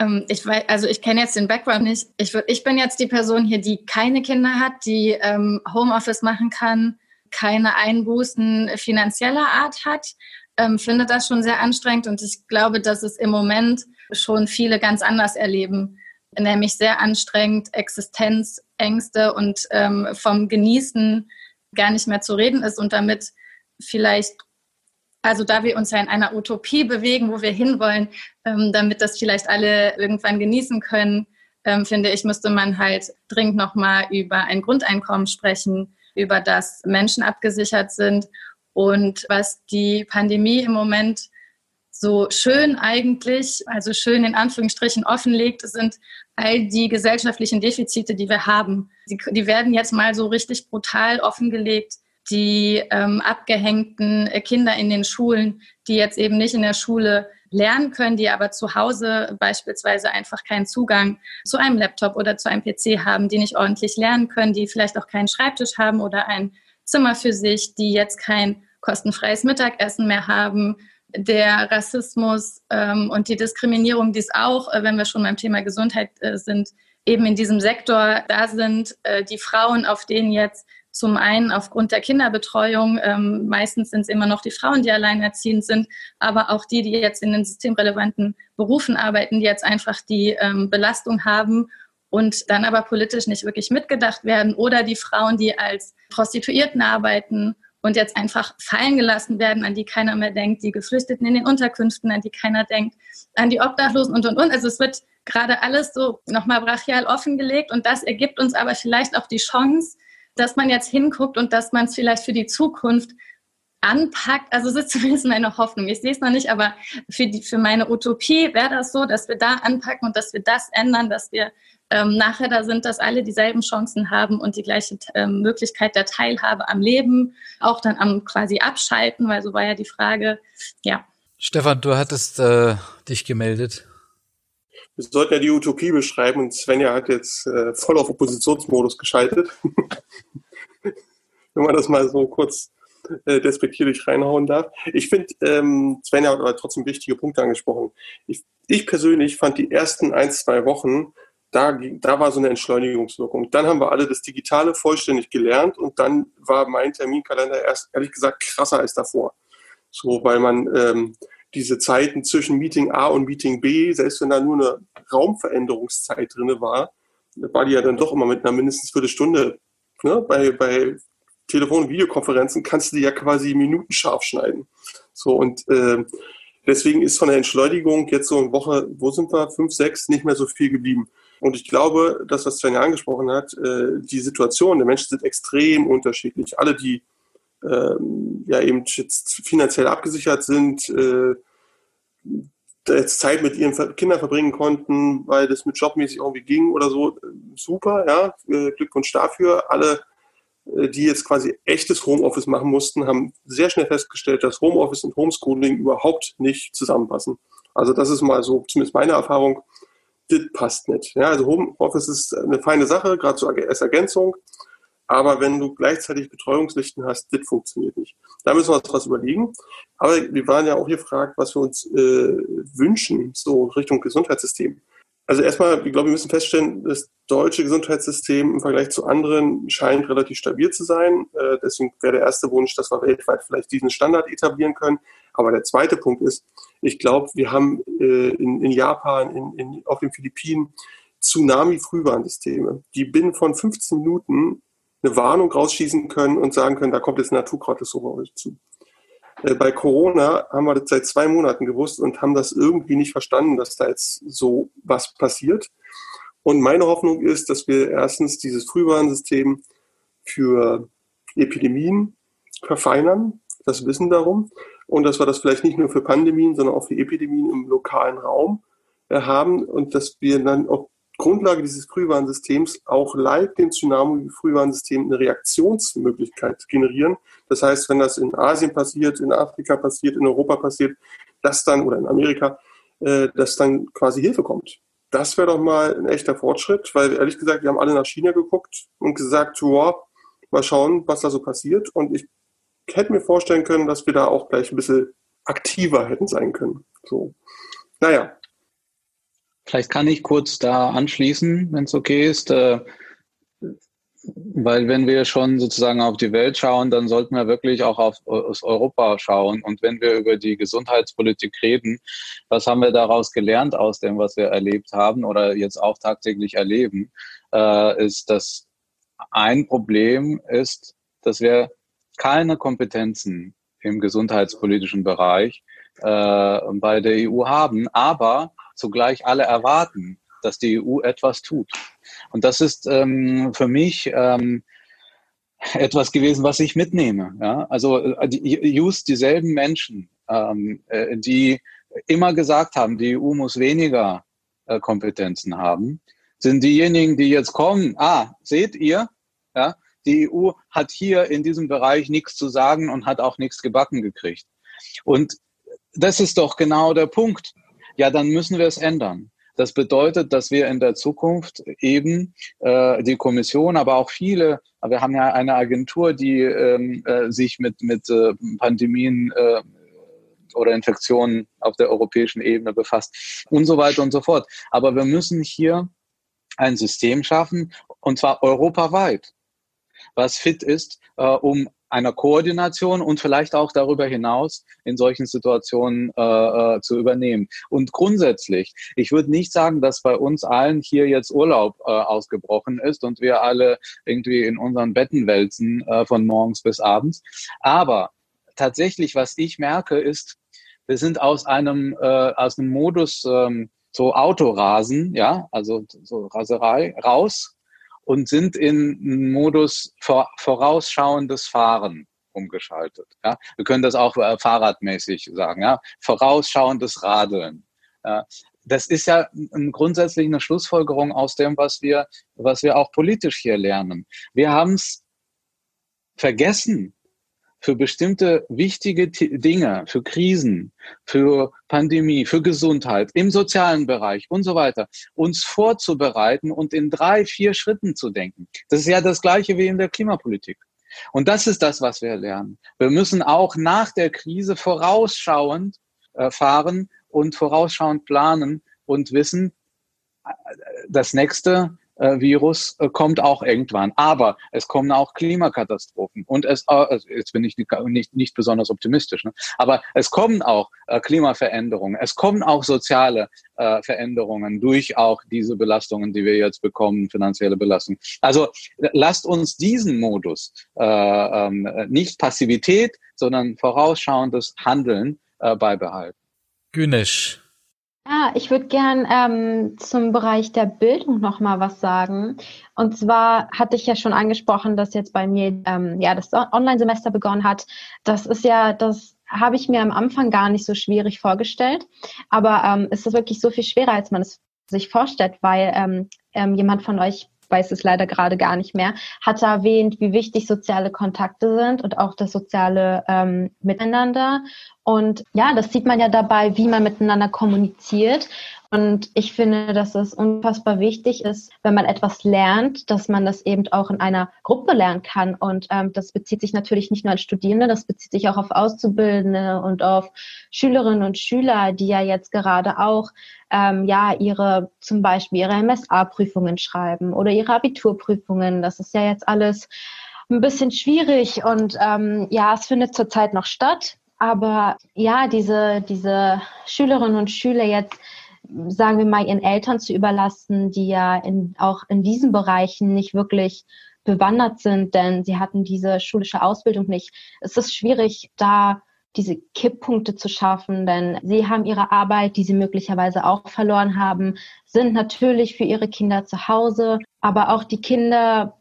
Ähm, ich weiß, also ich kenne jetzt den Background nicht. Ich, ich bin jetzt die Person hier, die keine Kinder hat, die ähm, Homeoffice machen kann, keine Einbußen finanzieller Art hat. Ähm, finde das schon sehr anstrengend und ich glaube, dass es im Moment schon viele ganz anders erleben, nämlich sehr anstrengend, Existenzängste und ähm, vom Genießen gar nicht mehr zu reden ist und damit vielleicht, also da wir uns ja in einer Utopie bewegen, wo wir hinwollen, ähm, damit das vielleicht alle irgendwann genießen können, ähm, finde ich, müsste man halt dringend nochmal über ein Grundeinkommen sprechen, über das Menschen abgesichert sind und was die Pandemie im Moment so schön eigentlich, also schön in Anführungsstrichen offenlegt, sind all die gesellschaftlichen Defizite, die wir haben. Die, die werden jetzt mal so richtig brutal offengelegt. Die ähm, abgehängten Kinder in den Schulen, die jetzt eben nicht in der Schule lernen können, die aber zu Hause beispielsweise einfach keinen Zugang zu einem Laptop oder zu einem PC haben, die nicht ordentlich lernen können, die vielleicht auch keinen Schreibtisch haben oder ein Zimmer für sich, die jetzt kein kostenfreies Mittagessen mehr haben, der Rassismus ähm, und die Diskriminierung, die es auch, äh, wenn wir schon beim Thema Gesundheit äh, sind, eben in diesem Sektor da sind, äh, die Frauen, auf denen jetzt zum einen aufgrund der Kinderbetreuung, ähm, meistens sind es immer noch die Frauen, die alleinerziehend sind, aber auch die, die jetzt in den systemrelevanten Berufen arbeiten, die jetzt einfach die ähm, Belastung haben und dann aber politisch nicht wirklich mitgedacht werden oder die Frauen, die als Prostituierten arbeiten und jetzt einfach fallen gelassen werden, an die keiner mehr denkt, die Geflüchteten in den Unterkünften, an die keiner denkt, an die Obdachlosen und, und, und. Also es wird gerade alles so nochmal brachial offengelegt und das ergibt uns aber vielleicht auch die Chance, dass man jetzt hinguckt und dass man es vielleicht für die Zukunft anpackt. Also es ist zumindest meine Hoffnung. Ich sehe es noch nicht, aber für, die, für meine Utopie wäre das so, dass wir da anpacken und dass wir das ändern, dass wir ähm, nachher da sind, dass alle dieselben Chancen haben und die gleiche ähm, Möglichkeit der Teilhabe am Leben, auch dann am quasi Abschalten, weil so war ja die Frage, ja. Stefan, du hattest äh, dich gemeldet. Wir sollten ja die Utopie beschreiben und Svenja hat jetzt äh, voll auf Oppositionsmodus geschaltet. Wenn man das mal so kurz äh, despektierlich reinhauen darf. Ich finde, ähm, Svenja hat aber trotzdem wichtige Punkte angesprochen. Ich, ich persönlich fand die ersten ein, zwei Wochen da, da war so eine Entschleunigungswirkung. Dann haben wir alle das Digitale vollständig gelernt und dann war mein Terminkalender erst ehrlich gesagt krasser als davor. So, weil man ähm, diese Zeiten zwischen Meeting A und Meeting B, selbst wenn da nur eine Raumveränderungszeit drin war, war die ja dann doch immer mit einer mindestens Viertelstunde. Ne? Bei, bei Telefon- und Videokonferenzen kannst du die ja quasi minutenscharf schneiden. So und äh, deswegen ist von der Entschleunigung jetzt so eine Woche, wo sind wir, fünf, sechs, nicht mehr so viel geblieben. Und ich glaube, das, was Svenja angesprochen hat, äh, die Situation der Menschen sind extrem unterschiedlich. Alle, die ähm, ja eben jetzt finanziell abgesichert sind, äh, jetzt Zeit mit ihren Kindern verbringen konnten, weil das mit jobmäßig irgendwie ging oder so, super, ja, äh, Glückwunsch dafür. Alle, äh, die jetzt quasi echtes Homeoffice machen mussten, haben sehr schnell festgestellt, dass Homeoffice und Homeschooling überhaupt nicht zusammenpassen. Also das ist mal so zumindest meine Erfahrung das passt nicht. Ja, also Homeoffice ist eine feine Sache, gerade so als Ergänzung. Aber wenn du gleichzeitig Betreuungslichten hast, das funktioniert nicht. Da müssen wir uns was überlegen. Aber wir waren ja auch gefragt, was wir uns äh, wünschen, so Richtung Gesundheitssystem. Also erstmal, ich glaube, wir müssen feststellen, das deutsche Gesundheitssystem im Vergleich zu anderen scheint relativ stabil zu sein. Äh, deswegen wäre der erste Wunsch, dass wir weltweit vielleicht diesen Standard etablieren können. Aber der zweite Punkt ist, ich glaube, wir haben äh, in, Japan, in, in, auf den Philippinen Tsunami-Frühwarnsysteme, die binnen von 15 Minuten eine Warnung rausschießen können und sagen können, da kommt jetzt eine Naturkatastrophe zu. Äh, bei Corona haben wir das seit zwei Monaten gewusst und haben das irgendwie nicht verstanden, dass da jetzt so was passiert. Und meine Hoffnung ist, dass wir erstens dieses Frühwarnsystem für Epidemien verfeinern, das Wissen darum, und dass wir das vielleicht nicht nur für Pandemien, sondern auch für Epidemien im lokalen Raum äh, haben und dass wir dann auf Grundlage dieses Frühwarnsystems auch live dem Tsunami-Frühwarnsystem eine Reaktionsmöglichkeit generieren. Das heißt, wenn das in Asien passiert, in Afrika passiert, in Europa passiert, dass dann, oder in Amerika, äh, dass dann quasi Hilfe kommt. Das wäre doch mal ein echter Fortschritt, weil ehrlich gesagt, wir haben alle nach China geguckt und gesagt, wow, mal schauen, was da so passiert. Und ich hätte mir vorstellen können, dass wir da auch gleich ein bisschen aktiver hätten sein können. So. Naja. Vielleicht kann ich kurz da anschließen, wenn es okay ist. Äh, weil wenn wir schon sozusagen auf die Welt schauen, dann sollten wir wirklich auch auf, Europa schauen. Und wenn wir über die Gesundheitspolitik reden, was haben wir daraus gelernt aus dem, was wir erlebt haben oder jetzt auch tagtäglich erleben, äh, ist, dass ein Problem ist, dass wir keine Kompetenzen im gesundheitspolitischen Bereich äh, bei der EU haben, aber zugleich alle erwarten, dass die EU etwas tut. Und das ist ähm, für mich ähm, etwas gewesen, was ich mitnehme. Ja? Also äh, die, just dieselben Menschen, ähm, äh, die immer gesagt haben, die EU muss weniger äh, Kompetenzen haben, sind diejenigen, die jetzt kommen. Ah, seht ihr? Ja, die EU hat hier in diesem Bereich nichts zu sagen und hat auch nichts gebacken gekriegt. Und das ist doch genau der Punkt. Ja, dann müssen wir es ändern. Das bedeutet, dass wir in der Zukunft eben äh, die Kommission, aber auch viele, wir haben ja eine Agentur, die ähm, äh, sich mit, mit äh, Pandemien äh, oder Infektionen auf der europäischen Ebene befasst und so weiter und so fort. Aber wir müssen hier ein System schaffen, und zwar europaweit was fit ist, äh, um einer Koordination und vielleicht auch darüber hinaus in solchen Situationen äh, äh, zu übernehmen. Und grundsätzlich, ich würde nicht sagen, dass bei uns allen hier jetzt Urlaub äh, ausgebrochen ist und wir alle irgendwie in unseren Betten wälzen äh, von morgens bis abends. Aber tatsächlich, was ich merke, ist, wir sind aus einem äh, aus einem Modus ähm, so Autorasen, ja, also so Raserei raus und sind in Modus vor, vorausschauendes Fahren umgeschaltet. Ja? Wir können das auch äh, fahrradmäßig sagen, ja? vorausschauendes Radeln. Ja? Das ist ja grundsätzlich eine Schlussfolgerung aus dem, was wir, was wir auch politisch hier lernen. Wir haben es vergessen, für bestimmte wichtige Dinge, für Krisen, für Pandemie, für Gesundheit, im sozialen Bereich und so weiter, uns vorzubereiten und in drei, vier Schritten zu denken. Das ist ja das Gleiche wie in der Klimapolitik. Und das ist das, was wir lernen. Wir müssen auch nach der Krise vorausschauend äh, fahren und vorausschauend planen und wissen, äh, das nächste Virus äh, kommt auch irgendwann. Aber es kommen auch Klimakatastrophen. Und es, äh, also jetzt bin ich nicht, nicht, besonders optimistisch, ne? aber es kommen auch äh, Klimaveränderungen. Es kommen auch soziale äh, Veränderungen durch auch diese Belastungen, die wir jetzt bekommen, finanzielle Belastung. Also lasst uns diesen Modus, äh, ähm, nicht Passivität, sondern vorausschauendes Handeln äh, beibehalten. Günisch. Ja, ich würde gern ähm, zum Bereich der Bildung noch mal was sagen. Und zwar hatte ich ja schon angesprochen, dass jetzt bei mir ähm, ja das Online-Semester begonnen hat. Das ist ja, das habe ich mir am Anfang gar nicht so schwierig vorgestellt. Aber ähm, es ist wirklich so viel schwerer, als man es sich vorstellt, weil ähm, ähm, jemand von euch weiß es leider gerade gar nicht mehr, hat erwähnt, wie wichtig soziale Kontakte sind und auch das soziale ähm, Miteinander. Und ja, das sieht man ja dabei, wie man miteinander kommuniziert. Und ich finde, dass es unfassbar wichtig ist, wenn man etwas lernt, dass man das eben auch in einer Gruppe lernen kann. Und ähm, das bezieht sich natürlich nicht nur als Studierende, das bezieht sich auch auf Auszubildende und auf Schülerinnen und Schüler, die ja jetzt gerade auch ähm, ja ihre zum Beispiel ihre MSA-Prüfungen schreiben oder ihre Abiturprüfungen. Das ist ja jetzt alles ein bisschen schwierig und ähm, ja, es findet zurzeit noch statt. Aber ja, diese, diese Schülerinnen und Schüler jetzt sagen wir mal, ihren Eltern zu überlassen, die ja in, auch in diesen Bereichen nicht wirklich bewandert sind, denn sie hatten diese schulische Ausbildung nicht. Es ist schwierig, da diese Kipppunkte zu schaffen, denn sie haben ihre Arbeit, die sie möglicherweise auch verloren haben, sind natürlich für ihre Kinder zu Hause, aber auch die Kinder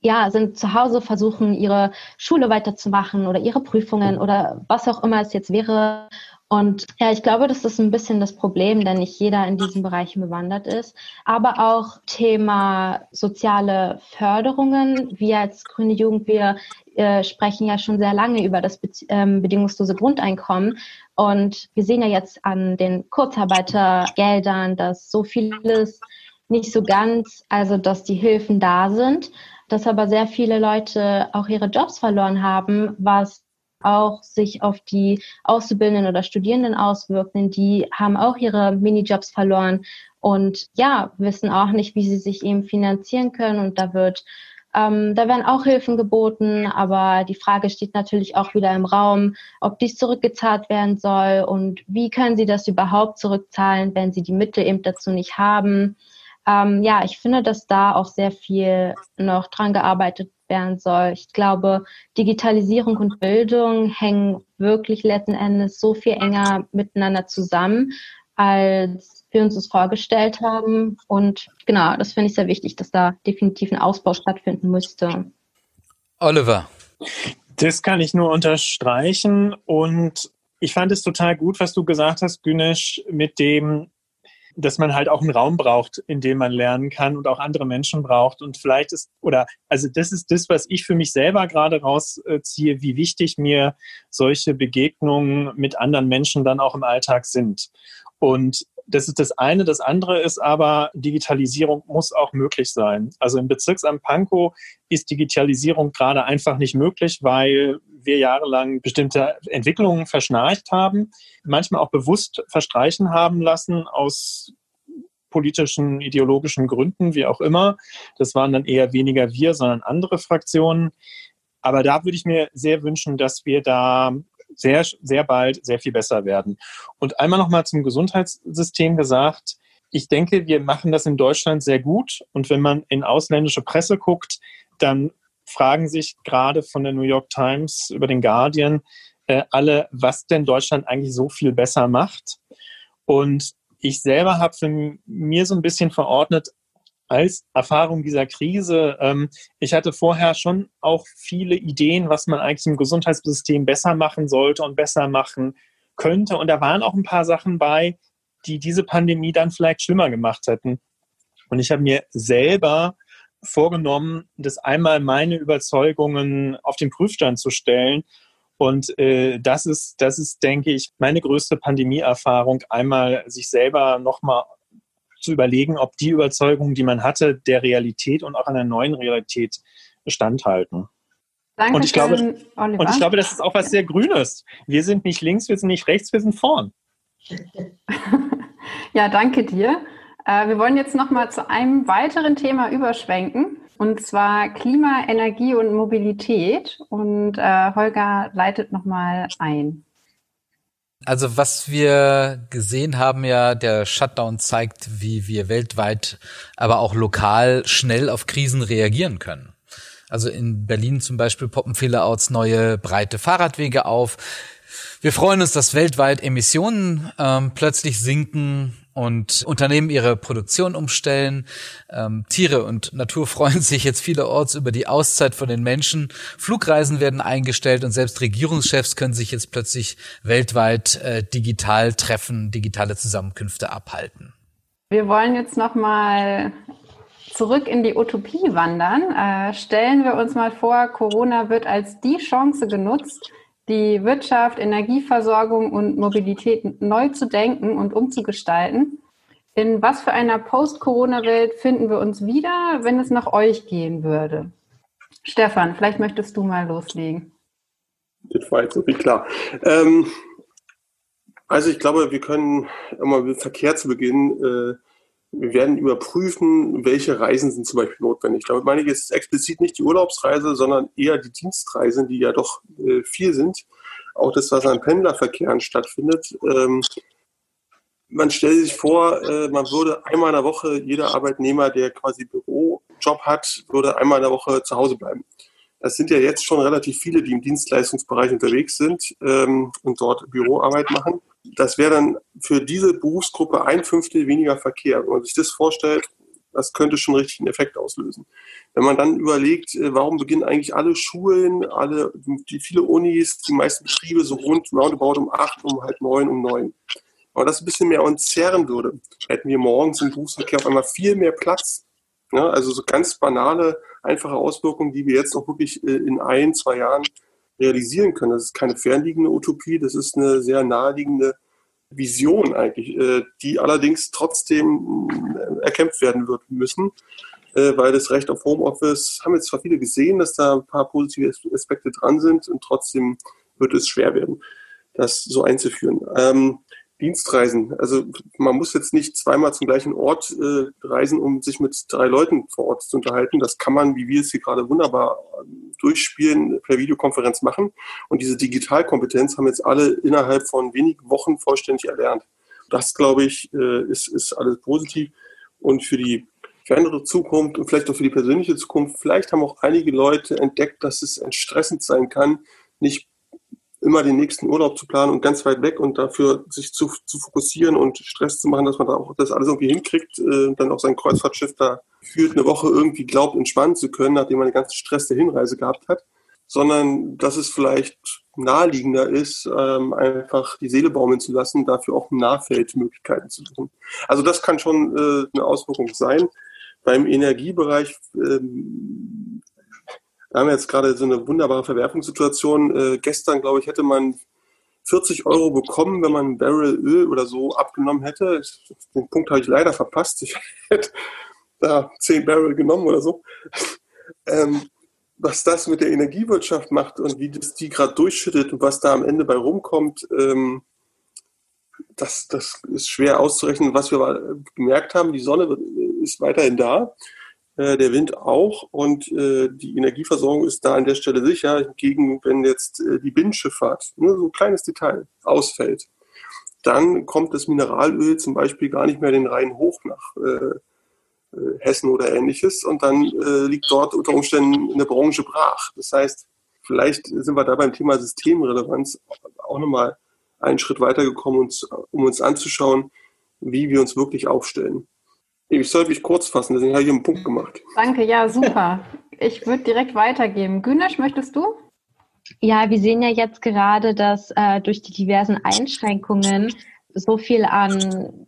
ja, sind zu Hause, versuchen ihre Schule weiterzumachen oder ihre Prüfungen oder was auch immer es jetzt wäre und ja, ich glaube, das ist ein bisschen das Problem, denn nicht jeder in diesen Bereichen bewandert ist. Aber auch Thema soziale Förderungen. Wir als Grüne Jugend, wir äh, sprechen ja schon sehr lange über das be ähm, bedingungslose Grundeinkommen. Und wir sehen ja jetzt an den Kurzarbeitergeldern, dass so vieles nicht so ganz, also dass die Hilfen da sind, dass aber sehr viele Leute auch ihre Jobs verloren haben, was auch sich auf die Auszubildenden oder Studierenden auswirken. Die haben auch ihre Minijobs verloren und ja, wissen auch nicht, wie sie sich eben finanzieren können. Und da wird ähm, da werden auch Hilfen geboten, aber die Frage steht natürlich auch wieder im Raum, ob dies zurückgezahlt werden soll und wie können sie das überhaupt zurückzahlen, wenn sie die Mittel eben dazu nicht haben. Ähm, ja, ich finde, dass da auch sehr viel noch dran gearbeitet werden soll. Ich glaube, Digitalisierung und Bildung hängen wirklich letzten Endes so viel enger miteinander zusammen, als wir uns das vorgestellt haben. Und genau, das finde ich sehr wichtig, dass da definitiv ein Ausbau stattfinden müsste. Oliver. Das kann ich nur unterstreichen und ich fand es total gut, was du gesagt hast, Günesch, mit dem, dass man halt auch einen Raum braucht, in dem man lernen kann und auch andere Menschen braucht. Und vielleicht ist, oder also das ist das, was ich für mich selber gerade rausziehe, wie wichtig mir solche Begegnungen mit anderen Menschen dann auch im Alltag sind. Und das ist das eine. Das andere ist aber, Digitalisierung muss auch möglich sein. Also im Bezirksamt Pankow ist Digitalisierung gerade einfach nicht möglich, weil wir jahrelang bestimmte Entwicklungen verschnarcht haben, manchmal auch bewusst verstreichen haben lassen aus politischen, ideologischen Gründen, wie auch immer. Das waren dann eher weniger wir, sondern andere Fraktionen. Aber da würde ich mir sehr wünschen, dass wir da sehr, sehr bald sehr viel besser werden. Und einmal nochmal zum Gesundheitssystem gesagt. Ich denke, wir machen das in Deutschland sehr gut. Und wenn man in ausländische Presse guckt, dann fragen sich gerade von der New York Times über den Guardian äh, alle, was denn Deutschland eigentlich so viel besser macht. Und ich selber habe für mir so ein bisschen verordnet, als Erfahrung dieser Krise, ähm, ich hatte vorher schon auch viele Ideen, was man eigentlich im Gesundheitssystem besser machen sollte und besser machen könnte. Und da waren auch ein paar Sachen bei, die diese Pandemie dann vielleicht schlimmer gemacht hätten. Und ich habe mir selber vorgenommen, das einmal meine Überzeugungen auf den Prüfstand zu stellen. Und äh, das ist, das ist, denke ich, meine größte Pandemieerfahrung, einmal sich selber nochmal zu überlegen, ob die Überzeugungen, die man hatte, der Realität und auch einer neuen Realität standhalten. Danke und ich, glaube, Oliver. und ich glaube, das ist auch was sehr Grünes. Wir sind nicht links, wir sind nicht rechts, wir sind vorn. ja, danke dir. Äh, wir wollen jetzt noch mal zu einem weiteren Thema überschwenken, und zwar Klima, Energie und Mobilität. Und äh, Holger leitet noch mal ein. Also was wir gesehen haben ja, der Shutdown zeigt, wie wir weltweit, aber auch lokal schnell auf Krisen reagieren können. Also in Berlin zum Beispiel poppen vielerorts neue breite Fahrradwege auf. Wir freuen uns, dass weltweit Emissionen ähm, plötzlich sinken und Unternehmen ihre Produktion umstellen. Ähm, Tiere und Natur freuen sich jetzt vielerorts über die Auszeit von den Menschen. Flugreisen werden eingestellt und selbst Regierungschefs können sich jetzt plötzlich weltweit äh, digital treffen, digitale Zusammenkünfte abhalten. Wir wollen jetzt noch mal zurück in die Utopie wandern. Äh, stellen wir uns mal vor, Corona wird als die Chance genutzt, die Wirtschaft, Energieversorgung und Mobilität neu zu denken und umzugestalten. In was für einer Post-Corona-Welt finden wir uns wieder, wenn es nach euch gehen würde? Stefan, vielleicht möchtest du mal loslegen. Das war jetzt so viel klar. Ähm, also ich glaube, wir können immer mit Verkehr zu Beginn, äh, wir werden überprüfen, welche Reisen sind zum Beispiel notwendig. Damit meine ich jetzt explizit nicht die Urlaubsreise, sondern eher die Dienstreisen, die ja doch äh, viel sind. Auch das, was an Pendlerverkehren stattfindet. Ähm, man stellt sich vor, äh, man würde einmal in der Woche, jeder Arbeitnehmer, der quasi Bürojob hat, würde einmal in der Woche zu Hause bleiben. Das sind ja jetzt schon relativ viele, die im Dienstleistungsbereich unterwegs sind ähm, und dort Büroarbeit machen. Das wäre dann für diese Berufsgruppe ein Fünftel weniger Verkehr. Wenn man sich das vorstellt, das könnte schon richtig einen Effekt auslösen. Wenn man dann überlegt, äh, warum beginnen eigentlich alle Schulen, alle, die viele Unis, die meisten Betriebe so rund roundabout um acht, um halb neun, um neun. Wenn man das ein bisschen mehr uns zerren würde, hätten wir morgens im Berufsverkehr auf einmal viel mehr Platz. Ja, also so ganz banale, einfache Auswirkungen, die wir jetzt auch wirklich äh, in ein, zwei Jahren realisieren können. Das ist keine fernliegende Utopie, das ist eine sehr naheliegende Vision eigentlich, äh, die allerdings trotzdem äh, erkämpft werden wird müssen, weil das Recht auf Homeoffice haben jetzt zwar viele gesehen, dass da ein paar positive Aspekte dran sind und trotzdem wird es schwer werden, das so einzuführen. Dienstreisen. Also man muss jetzt nicht zweimal zum gleichen Ort äh, reisen, um sich mit drei Leuten vor Ort zu unterhalten. Das kann man, wie wir es hier gerade wunderbar ähm, durchspielen, per Videokonferenz machen. Und diese Digitalkompetenz haben jetzt alle innerhalb von wenigen Wochen vollständig erlernt. Das, glaube ich, äh, ist, ist alles positiv. Und für die fernere Zukunft und vielleicht auch für die persönliche Zukunft, vielleicht haben auch einige Leute entdeckt, dass es entstressend sein kann, nicht immer den nächsten Urlaub zu planen und ganz weit weg und dafür sich zu, zu fokussieren und Stress zu machen, dass man da auch das alles irgendwie hinkriegt, äh, dann auch sein Kreuzfahrtschiff da führt, eine Woche irgendwie glaubt, entspannen zu können, nachdem man den ganzen Stress der Hinreise gehabt hat, sondern dass es vielleicht naheliegender ist, ähm, einfach die Seele baumeln zu lassen, dafür auch im Nahfeld Möglichkeiten zu suchen. Also das kann schon äh, eine Auswirkung sein. Beim Energiebereich ähm, wir haben jetzt gerade so eine wunderbare Verwerfungssituation. Äh, gestern, glaube ich, hätte man 40 Euro bekommen, wenn man ein Barrel Öl oder so abgenommen hätte. Den Punkt habe ich leider verpasst. Ich hätte da 10 Barrel genommen oder so. Ähm, was das mit der Energiewirtschaft macht und wie das die gerade durchschüttet und was da am Ende bei rumkommt, ähm, das, das ist schwer auszurechnen. Was wir gemerkt haben, die Sonne ist weiterhin da äh, der Wind auch und äh, die Energieversorgung ist da an der Stelle sicher. Hingegen, wenn jetzt äh, die Binnenschifffahrt, nur so ein kleines Detail, ausfällt, dann kommt das Mineralöl zum Beispiel gar nicht mehr den Rhein hoch nach äh, äh, Hessen oder ähnliches und dann äh, liegt dort unter Umständen eine Branche brach. Das heißt, vielleicht sind wir da beim Thema Systemrelevanz auch nochmal einen Schritt weitergekommen, um uns anzuschauen, wie wir uns wirklich aufstellen. Ich sollte mich kurz fassen, deswegen habe ich einen Punkt gemacht. Danke, ja, super. Ich würde direkt weitergeben. Günesch, möchtest du? Ja, wir sehen ja jetzt gerade, dass äh, durch die diversen Einschränkungen so viel an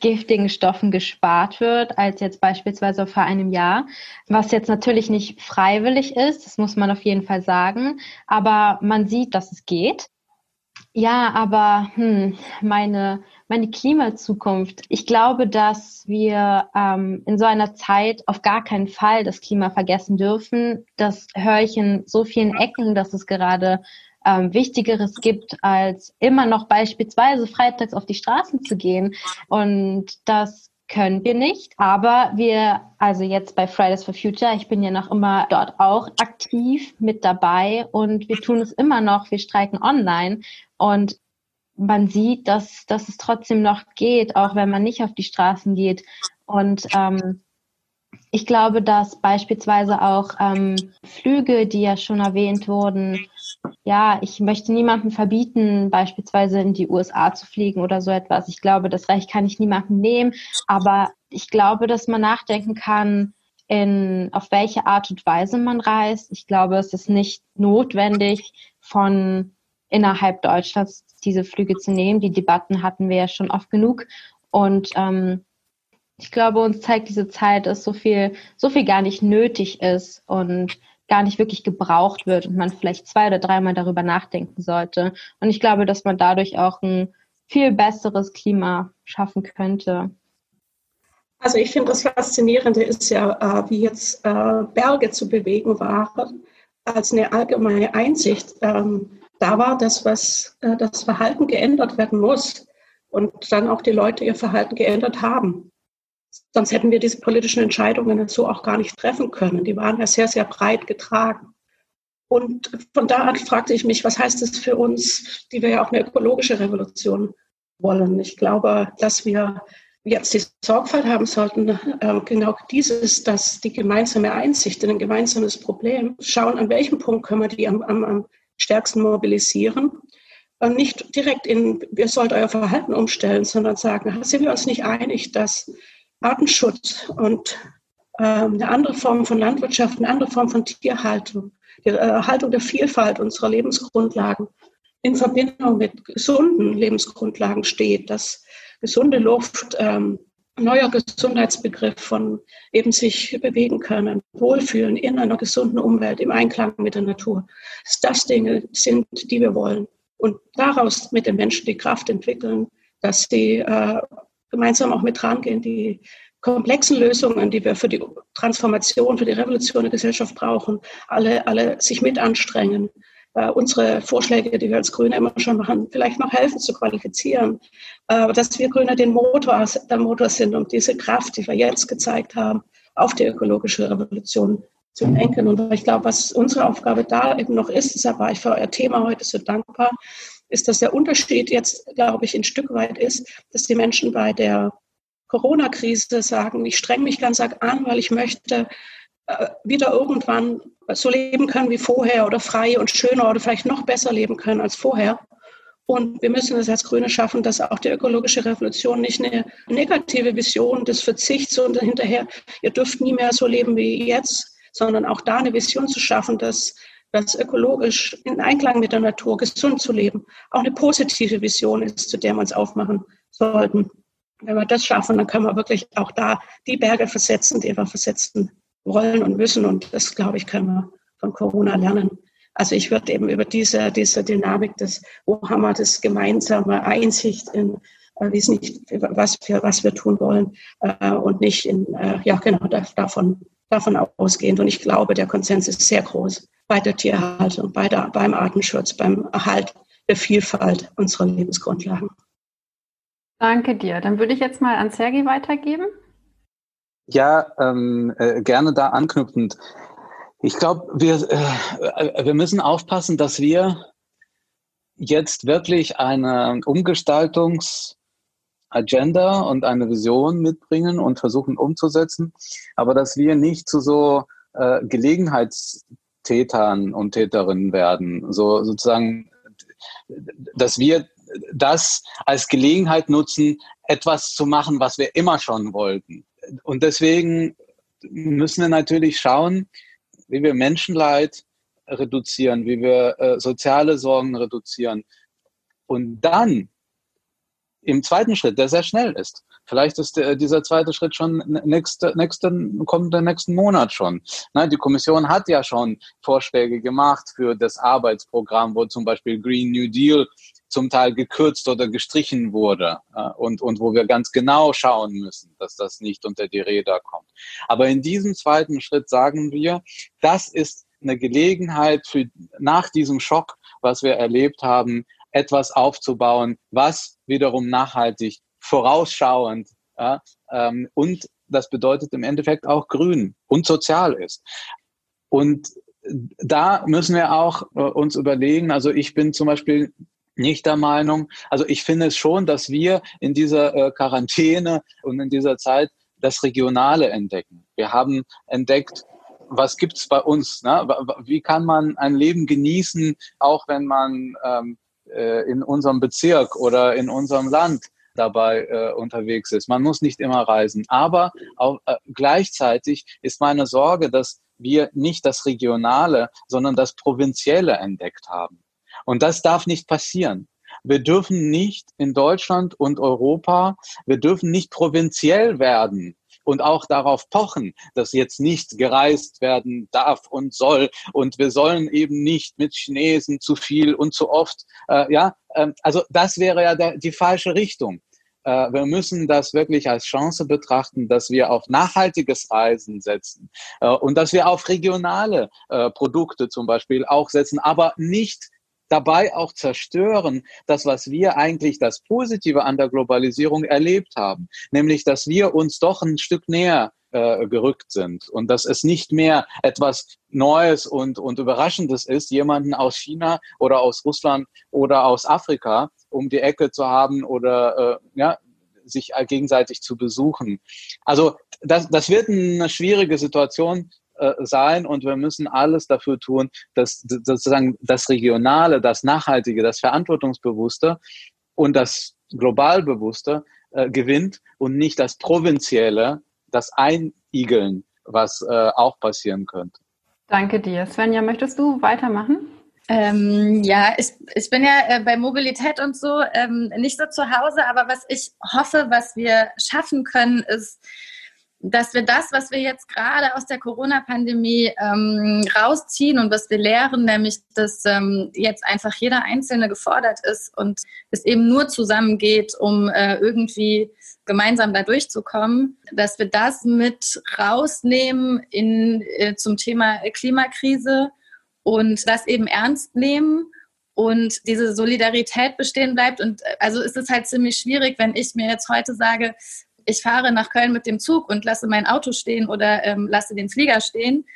giftigen Stoffen gespart wird, als jetzt beispielsweise vor einem Jahr, was jetzt natürlich nicht freiwillig ist, das muss man auf jeden Fall sagen, aber man sieht, dass es geht. Ja, aber hm, meine, meine Klimazukunft. Ich glaube, dass wir ähm, in so einer Zeit auf gar keinen Fall das Klima vergessen dürfen. Das höre ich in so vielen Ecken, dass es gerade ähm, Wichtigeres gibt, als immer noch beispielsweise freitags auf die Straßen zu gehen. Und das können wir nicht. Aber wir, also jetzt bei Fridays for Future, ich bin ja noch immer dort auch aktiv mit dabei und wir tun es immer noch. Wir streiken online und man sieht, dass, dass es trotzdem noch geht, auch wenn man nicht auf die Straßen geht. Und ähm, ich glaube, dass beispielsweise auch ähm, Flüge, die ja schon erwähnt wurden, ja, ich möchte niemandem verbieten, beispielsweise in die USA zu fliegen oder so etwas. Ich glaube, das Recht kann ich niemandem nehmen, aber ich glaube, dass man nachdenken kann, in, auf welche Art und Weise man reist. Ich glaube, es ist nicht notwendig, von innerhalb Deutschlands diese Flüge zu nehmen. Die Debatten hatten wir ja schon oft genug. Und ähm, ich glaube, uns zeigt diese Zeit, dass so viel, so viel gar nicht nötig ist und gar nicht wirklich gebraucht wird und man vielleicht zwei oder dreimal darüber nachdenken sollte. Und ich glaube, dass man dadurch auch ein viel besseres Klima schaffen könnte. Also ich finde das Faszinierende ist ja, äh, wie jetzt äh, Berge zu bewegen waren, als eine allgemeine Einsicht. Ähm, da war das, was äh, das Verhalten geändert werden muss und dann auch die Leute ihr Verhalten geändert haben. Sonst hätten wir diese politischen Entscheidungen so auch gar nicht treffen können. Die waren ja sehr, sehr breit getragen. Und von da an fragte ich mich, was heißt das für uns, die wir ja auch eine ökologische Revolution wollen. Ich glaube, dass wir jetzt die Sorgfalt haben sollten, äh, genau dieses, dass die gemeinsame Einsicht in ein gemeinsames Problem schauen, an welchem Punkt können wir die am, am stärksten mobilisieren. Und nicht direkt in, ihr sollt euer Verhalten umstellen, sondern sagen, sind wir uns nicht einig, dass Artenschutz und ähm, eine andere Form von Landwirtschaft, eine andere Form von Tierhaltung, die Erhaltung der Vielfalt unserer Lebensgrundlagen in Verbindung mit gesunden Lebensgrundlagen steht, dass gesunde Luft, ähm, neuer Gesundheitsbegriff von eben sich bewegen können, wohlfühlen in einer gesunden Umwelt, im Einklang mit der Natur, dass das Dinge sind, die wir wollen. Und daraus mit den Menschen die Kraft entwickeln, dass sie äh, gemeinsam auch mit rangehen, die komplexen Lösungen, die wir für die Transformation, für die Revolution der Gesellschaft brauchen, alle, alle sich mit anstrengen, äh, unsere Vorschläge, die wir als Grüne immer schon machen, vielleicht noch helfen zu qualifizieren, äh, dass wir Grüne den Motor, der Motor sind, um diese Kraft, die wir jetzt gezeigt haben, auf die ökologische Revolution zu lenken. Und ich glaube, was unsere Aufgabe da eben noch ist, deshalb war ich für euer Thema heute so dankbar, ist, dass der Unterschied jetzt, glaube ich, ein Stück weit ist, dass die Menschen bei der Corona-Krise sagen, ich streng mich ganz arg an, weil ich möchte wieder irgendwann so leben können wie vorher oder frei und schöner oder vielleicht noch besser leben können als vorher. Und wir müssen es als Grüne schaffen, dass auch die ökologische Revolution nicht eine negative Vision des Verzichts und hinterher, ihr dürft nie mehr so leben wie jetzt, sondern auch da eine Vision zu schaffen, dass das ökologisch in Einklang mit der Natur gesund zu leben, auch eine positive Vision ist, zu der wir uns aufmachen sollten. Wenn wir das schaffen, dann können wir wirklich auch da die Berge versetzen, die wir versetzen wollen und müssen. Und das, glaube ich, können wir von Corona lernen. Also ich würde eben über diese, diese Dynamik des, wo haben wir das gemeinsame Einsicht in, äh, wie nicht, was wir, was wir tun wollen äh, und nicht in, äh, ja genau, davon, davon ausgehend. Und ich glaube, der Konsens ist sehr groß bei der Tierhaltung, bei der, beim Artenschutz, beim Erhalt der Vielfalt unserer Lebensgrundlagen. Danke dir. Dann würde ich jetzt mal an Sergei weitergeben. Ja, ähm, äh, gerne da anknüpfend. Ich glaube, wir, äh, wir müssen aufpassen, dass wir jetzt wirklich eine Umgestaltungsagenda und eine Vision mitbringen und versuchen umzusetzen, aber dass wir nicht zu so äh, Gelegenheitstätern und Täterinnen werden, so sozusagen, dass wir das als Gelegenheit nutzen, etwas zu machen, was wir immer schon wollten. Und deswegen müssen wir natürlich schauen, wie wir Menschenleid reduzieren, wie wir äh, soziale Sorgen reduzieren. Und dann im zweiten Schritt, der sehr schnell ist, vielleicht ist der, dieser zweite Schritt schon nächste, nächste, kommt der nächsten Monat schon. Na, die Kommission hat ja schon Vorschläge gemacht für das Arbeitsprogramm, wo zum Beispiel Green New Deal zum Teil gekürzt oder gestrichen wurde äh, und, und wo wir ganz genau schauen müssen, dass das nicht unter die Räder kommt. Aber in diesem zweiten Schritt sagen wir, das ist eine Gelegenheit für nach diesem Schock, was wir erlebt haben, etwas aufzubauen, was wiederum nachhaltig, vorausschauend ja, ähm, und das bedeutet im Endeffekt auch grün und sozial ist. Und da müssen wir auch äh, uns überlegen, also ich bin zum Beispiel nicht der Meinung, also ich finde es schon, dass wir in dieser äh, Quarantäne und in dieser Zeit das Regionale entdecken. Wir haben entdeckt, was gibt's bei uns? Ne? Wie kann man ein Leben genießen, auch wenn man ähm, äh, in unserem Bezirk oder in unserem Land dabei äh, unterwegs ist? Man muss nicht immer reisen. Aber auch, äh, gleichzeitig ist meine Sorge, dass wir nicht das Regionale, sondern das Provinzielle entdeckt haben. Und das darf nicht passieren. Wir dürfen nicht in Deutschland und Europa, wir dürfen nicht provinziell werden und auch darauf pochen, dass jetzt nicht gereist werden darf und soll und wir sollen eben nicht mit Chinesen zu viel und zu oft. Äh, ja, äh, also das wäre ja der, die falsche Richtung. Äh, wir müssen das wirklich als Chance betrachten, dass wir auf nachhaltiges Reisen setzen äh, und dass wir auf regionale äh, Produkte zum Beispiel auch setzen, aber nicht dabei auch zerstören, das, was wir eigentlich das Positive an der Globalisierung erlebt haben, nämlich, dass wir uns doch ein Stück näher äh, gerückt sind und dass es nicht mehr etwas Neues und, und Überraschendes ist, jemanden aus China oder aus Russland oder aus Afrika um die Ecke zu haben oder äh, ja, sich gegenseitig zu besuchen. Also das, das wird eine schwierige Situation äh, sein und wir müssen alles dafür tun, dass sozusagen das Regionale, das Nachhaltige, das Verantwortungsbewusste und das Globalbewusste äh, gewinnt und nicht das Provinzielle, das Einigeln, was äh, auch passieren könnte. Danke dir. Svenja, möchtest du weitermachen? Ähm, ja, ich, ich bin ja äh, bei Mobilität und so ähm, nicht so zu Hause, aber was ich hoffe, was wir schaffen können, ist, dass wir das, was wir jetzt gerade aus der Corona-Pandemie ähm, rausziehen und was wir lehren, nämlich dass ähm, jetzt einfach jeder Einzelne gefordert ist und es eben nur zusammengeht, um äh, irgendwie gemeinsam da durchzukommen, dass wir das mit rausnehmen in, äh, zum Thema Klimakrise und das eben ernst nehmen und diese Solidarität bestehen bleibt. Und äh, also ist es halt ziemlich schwierig, wenn ich mir jetzt heute sage, ich fahre nach Köln mit dem Zug und lasse mein Auto stehen oder ähm, lasse den Flieger stehen,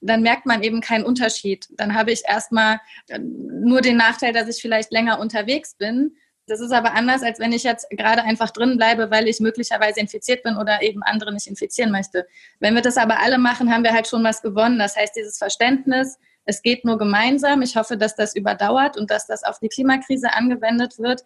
dann merkt man eben keinen Unterschied. Dann habe ich erstmal äh, nur den Nachteil, dass ich vielleicht länger unterwegs bin. Das ist aber anders, als wenn ich jetzt gerade einfach drin bleibe, weil ich möglicherweise infiziert bin oder eben andere nicht infizieren möchte. Wenn wir das aber alle machen, haben wir halt schon was gewonnen. Das heißt, dieses Verständnis, es geht nur gemeinsam. Ich hoffe, dass das überdauert und dass das auf die Klimakrise angewendet wird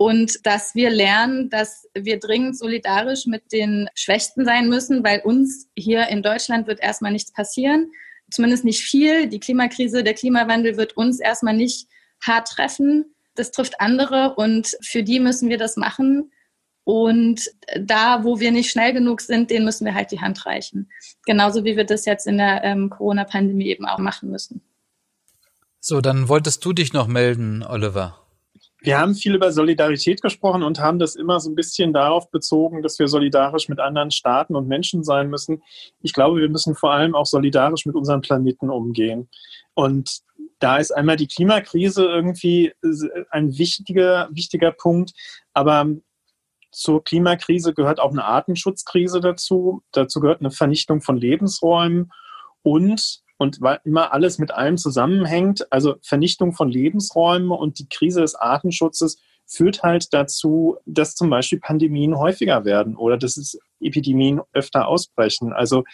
und dass wir lernen, dass wir dringend solidarisch mit den Schwächsten sein müssen, weil uns hier in Deutschland wird erstmal nichts passieren, zumindest nicht viel. Die Klimakrise, der Klimawandel wird uns erstmal nicht hart treffen. Das trifft andere und für die müssen wir das machen. Und da, wo wir nicht schnell genug sind, denen müssen wir halt die Hand reichen. Genauso wie wir das jetzt in der ähm, Corona-Pandemie eben auch machen müssen. So, dann wolltest du dich noch melden, Oliver. Wir haben viel über Solidarität gesprochen und haben das immer so ein bisschen darauf bezogen, dass wir solidarisch mit anderen Staaten und Menschen sein müssen. Ich glaube, wir müssen vor allem auch solidarisch mit unserem Planeten umgehen. Und da ist einmal die Klimakrise irgendwie ein wichtiger, wichtiger Punkt. Aber zur Klimakrise gehört auch eine Artenschutzkrise dazu. Dazu gehört eine Vernichtung von Lebensräumen und und weil immer alles mit allem zusammenhängt, also Vernichtung von Lebensräumen und die Krise des Artenschutzes führt halt dazu, dass zum Beispiel Pandemien häufiger werden oder dass es Epidemien öfter ausbrechen. Also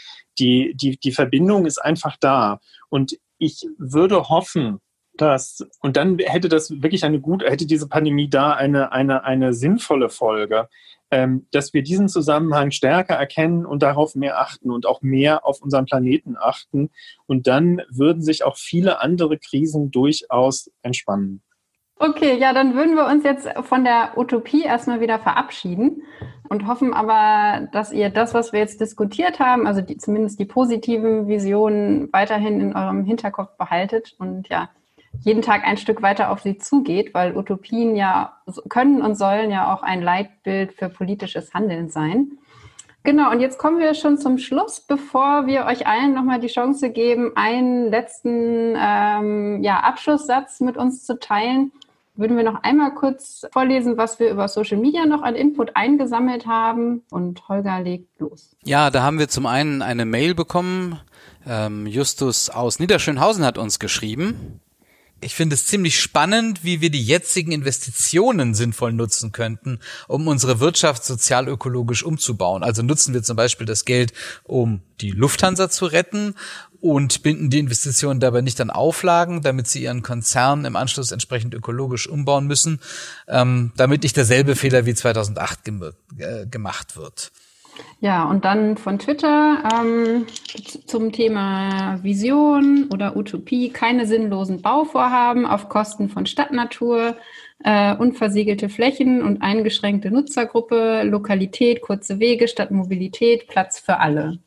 die, die, die Verbindung ist einfach da. Und ich würde hoffen, dass, und dann hätte das wirklich eine gute, hätte diese Pandemie da eine, eine, eine sinnvolle Folge, ähm, dass wir diesen Zusammenhang stärker erkennen und darauf mehr achten und auch mehr auf unseren Planeten achten. Und dann würden sich auch viele andere Krisen durchaus entspannen. Okay, ja, dann würden wir uns jetzt von der Utopie erstmal wieder verabschieden und hoffen aber, dass ihr das, was wir jetzt diskutiert haben, also die, zumindest die positiven Visionen weiterhin in eurem Hinterkopf behaltet und ja, jeden Tag ein Stück weiter auf sie zugeht, weil Utopien ja können und sollen ja auch ein Leitbild für politisches Handeln sein. Genau, und jetzt kommen wir schon zum Schluss, bevor wir euch allen nochmal die Chance geben, einen letzten ähm, ja, Abschlusssatz mit uns zu teilen. Würden wir noch einmal kurz vorlesen, was wir über Social Media noch an Input eingesammelt haben. Und Holger legt los. Ja, da haben wir zum einen eine Mail bekommen. Ähm, Justus aus Niederschönhausen hat uns geschrieben ich finde es ziemlich spannend, wie wir die jetzigen Investitionen sinnvoll nutzen könnten, um unsere Wirtschaft sozial-ökologisch umzubauen. Also nutzen wir zum Beispiel das Geld, um die Lufthansa zu retten und binden die Investitionen dabei nicht an Auflagen, damit sie ihren Konzern im Anschluss entsprechend ökologisch umbauen müssen, ähm, damit nicht derselbe Fehler wie 2008 gem äh, gemacht wird. Ja, und dann von Twitter ähm, zum Thema Vision oder Utopie, keine sinnlosen Bauvorhaben auf Kosten von Stadtnatur, äh, unversiegelte Flächen und eingeschränkte Nutzergruppe, Lokalität, kurze Wege statt Mobilität, Platz für alle.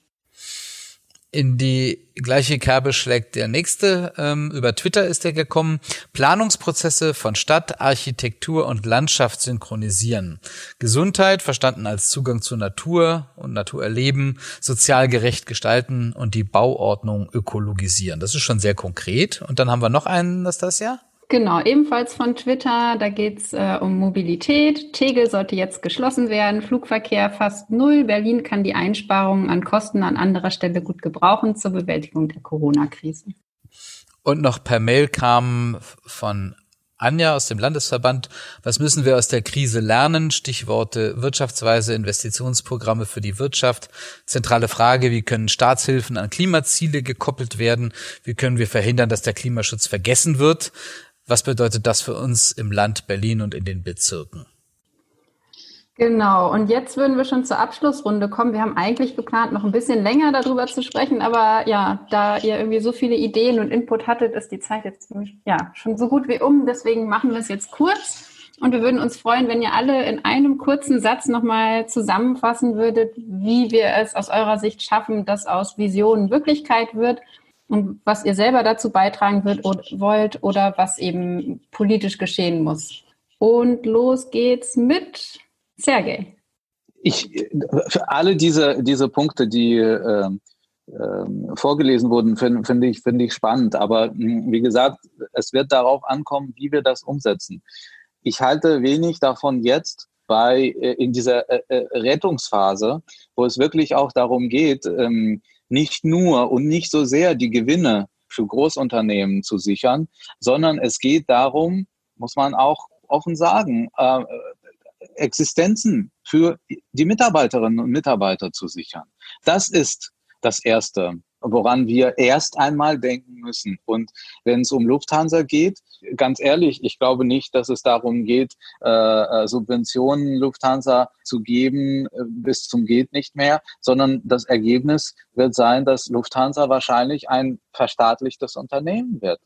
In die gleiche Kerbe schlägt der nächste. Ähm, über Twitter ist er gekommen. Planungsprozesse von Stadt, Architektur und Landschaft synchronisieren. Gesundheit verstanden als Zugang zur Natur und Naturerleben, sozial gerecht gestalten und die Bauordnung ökologisieren. Das ist schon sehr konkret. Und dann haben wir noch einen, das das ja? Genau, ebenfalls von Twitter. Da geht's äh, um Mobilität. Tegel sollte jetzt geschlossen werden. Flugverkehr fast null. Berlin kann die Einsparungen an Kosten an anderer Stelle gut gebrauchen zur Bewältigung der Corona-Krise. Und noch per Mail kam von Anja aus dem Landesverband, was müssen wir aus der Krise lernen? Stichworte Wirtschaftsweise, Investitionsprogramme für die Wirtschaft. Zentrale Frage, wie können Staatshilfen an Klimaziele gekoppelt werden? Wie können wir verhindern, dass der Klimaschutz vergessen wird? Was bedeutet das für uns im Land Berlin und in den Bezirken? Genau, und jetzt würden wir schon zur Abschlussrunde kommen. Wir haben eigentlich geplant, noch ein bisschen länger darüber zu sprechen, aber ja, da ihr irgendwie so viele Ideen und Input hattet, ist die Zeit jetzt ja, schon so gut wie um. Deswegen machen wir es jetzt kurz. Und wir würden uns freuen, wenn ihr alle in einem kurzen Satz nochmal zusammenfassen würdet, wie wir es aus eurer Sicht schaffen, dass aus Visionen Wirklichkeit wird und was ihr selber dazu beitragen wird, wollt oder was eben politisch geschehen muss. Und los geht's mit Sergej. Ich, für alle diese, diese Punkte, die äh, äh, vorgelesen wurden, finde find ich, finde ich spannend. Aber hm, wie gesagt, es wird darauf ankommen, wie wir das umsetzen. Ich halte wenig davon jetzt bei, äh, in dieser äh, äh, Rettungsphase, wo es wirklich auch darum geht, ähm, nicht nur und nicht so sehr die Gewinne für Großunternehmen zu sichern, sondern es geht darum, muss man auch offen sagen, äh, Existenzen für die Mitarbeiterinnen und Mitarbeiter zu sichern. Das ist das Erste woran wir erst einmal denken müssen. Und wenn es um Lufthansa geht, ganz ehrlich, ich glaube nicht, dass es darum geht, äh, äh, Subventionen Lufthansa zu geben äh, bis zum geht nicht mehr, sondern das Ergebnis wird sein, dass Lufthansa wahrscheinlich ein verstaatlichtes Unternehmen wird.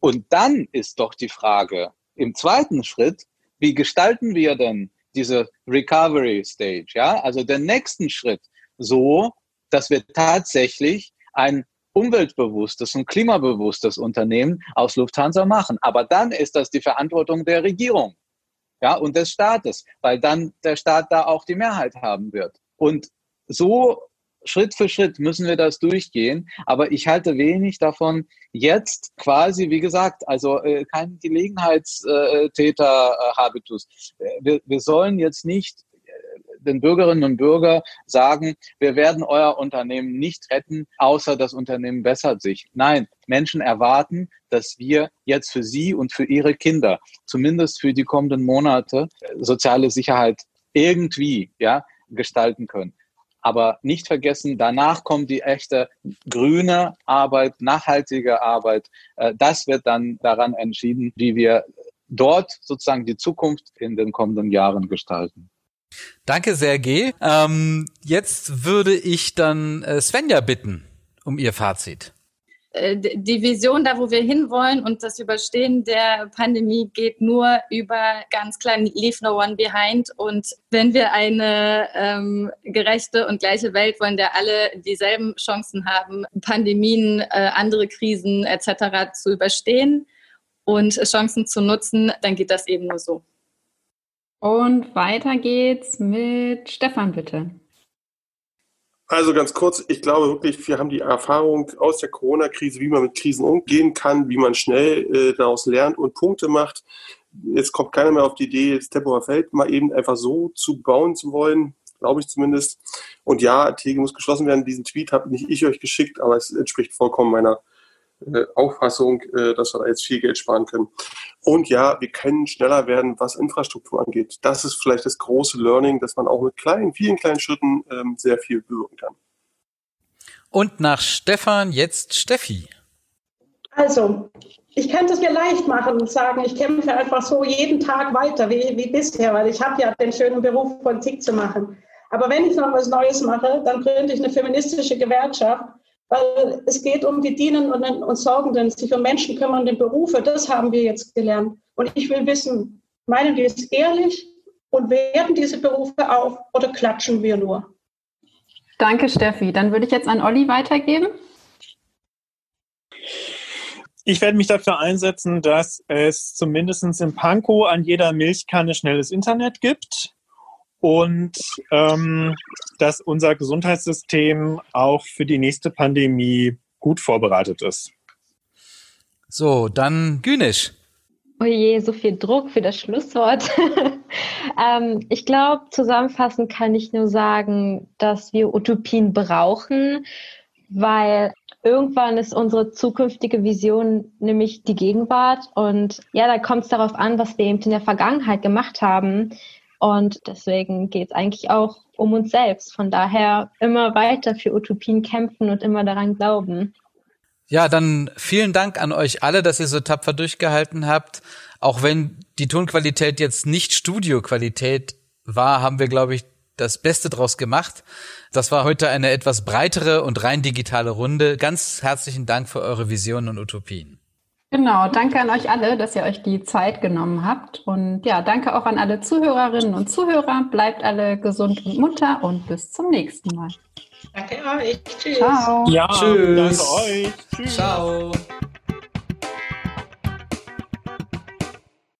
Und dann ist doch die Frage im zweiten Schritt, wie gestalten wir denn diese Recovery Stage, ja, also den nächsten Schritt so, dass wir tatsächlich ein umweltbewusstes und klimabewusstes Unternehmen aus Lufthansa machen. Aber dann ist das die Verantwortung der Regierung ja, und des Staates, weil dann der Staat da auch die Mehrheit haben wird. Und so Schritt für Schritt müssen wir das durchgehen. Aber ich halte wenig davon, jetzt quasi, wie gesagt, also äh, kein Gelegenheitstäter-Habitus. Äh, wir, wir sollen jetzt nicht den Bürgerinnen und Bürgern sagen, wir werden euer Unternehmen nicht retten, außer das Unternehmen bessert sich. Nein, Menschen erwarten, dass wir jetzt für sie und für ihre Kinder, zumindest für die kommenden Monate, soziale Sicherheit irgendwie ja, gestalten können. Aber nicht vergessen, danach kommt die echte grüne Arbeit, nachhaltige Arbeit. Äh, das wird dann daran entschieden, wie wir dort sozusagen die Zukunft in den kommenden Jahren gestalten. Danke, Sergej. Ähm, jetzt würde ich dann äh, Svenja bitten um ihr Fazit. Äh, die Vision, da wo wir hinwollen und das Überstehen der Pandemie geht nur über ganz klein Leave No One Behind. Und wenn wir eine ähm, gerechte und gleiche Welt wollen, der alle dieselben Chancen haben, Pandemien, äh, andere Krisen etc. zu überstehen und Chancen zu nutzen, dann geht das eben nur so. Und weiter geht's mit Stefan, bitte. Also ganz kurz, ich glaube wirklich, wir haben die Erfahrung aus der Corona-Krise, wie man mit Krisen umgehen kann, wie man schnell äh, daraus lernt und Punkte macht. Jetzt kommt keiner mehr auf die Idee, das Tempelhofer Feld mal eben einfach so zu bauen zu wollen, glaube ich zumindest. Und ja, Tegel muss geschlossen werden. Diesen Tweet habe nicht ich euch geschickt, aber es entspricht vollkommen meiner Auffassung, äh, dass wir da jetzt viel Geld sparen können. Und ja, wir können schneller werden, was Infrastruktur angeht. Das ist vielleicht das große Learning, dass man auch mit kleinen, vielen kleinen Schritten ähm, sehr viel bewirken kann. Und nach Stefan jetzt Steffi. Also, ich könnte es mir leicht machen und sagen, ich kämpfe einfach so jeden Tag weiter wie, wie bisher, weil ich habe ja den schönen Beruf, Politik zu machen. Aber wenn ich noch was Neues mache, dann gründe ich eine feministische Gewerkschaft weil es geht um die Dienenden und Sorgenden, sich um Menschen kümmernden Berufe. Das haben wir jetzt gelernt. Und ich will wissen, meinen die es ehrlich und werden diese Berufe auf oder klatschen wir nur? Danke, Steffi. Dann würde ich jetzt an Olli weitergeben. Ich werde mich dafür einsetzen, dass es zumindest in Pankow an jeder Milchkanne schnelles Internet gibt und ähm, dass unser Gesundheitssystem auch für die nächste Pandemie gut vorbereitet ist. So, dann Günisch. Oh je, so viel Druck für das Schlusswort. ähm, ich glaube, zusammenfassend kann ich nur sagen, dass wir Utopien brauchen, weil irgendwann ist unsere zukünftige Vision nämlich die Gegenwart. Und ja, da kommt es darauf an, was wir eben in der Vergangenheit gemacht haben. Und deswegen geht es eigentlich auch um uns selbst. Von daher immer weiter für Utopien kämpfen und immer daran glauben. Ja, dann vielen Dank an euch alle, dass ihr so tapfer durchgehalten habt. Auch wenn die Tonqualität jetzt nicht Studioqualität war, haben wir, glaube ich, das Beste draus gemacht. Das war heute eine etwas breitere und rein digitale Runde. Ganz herzlichen Dank für eure Visionen und Utopien. Genau, danke an euch alle, dass ihr euch die Zeit genommen habt. Und ja, danke auch an alle Zuhörerinnen und Zuhörer. Bleibt alle gesund und munter und bis zum nächsten Mal. Danke euch. Tschüss. Ciao. Ja, Tschüss. danke euch. Tschüss. Ciao.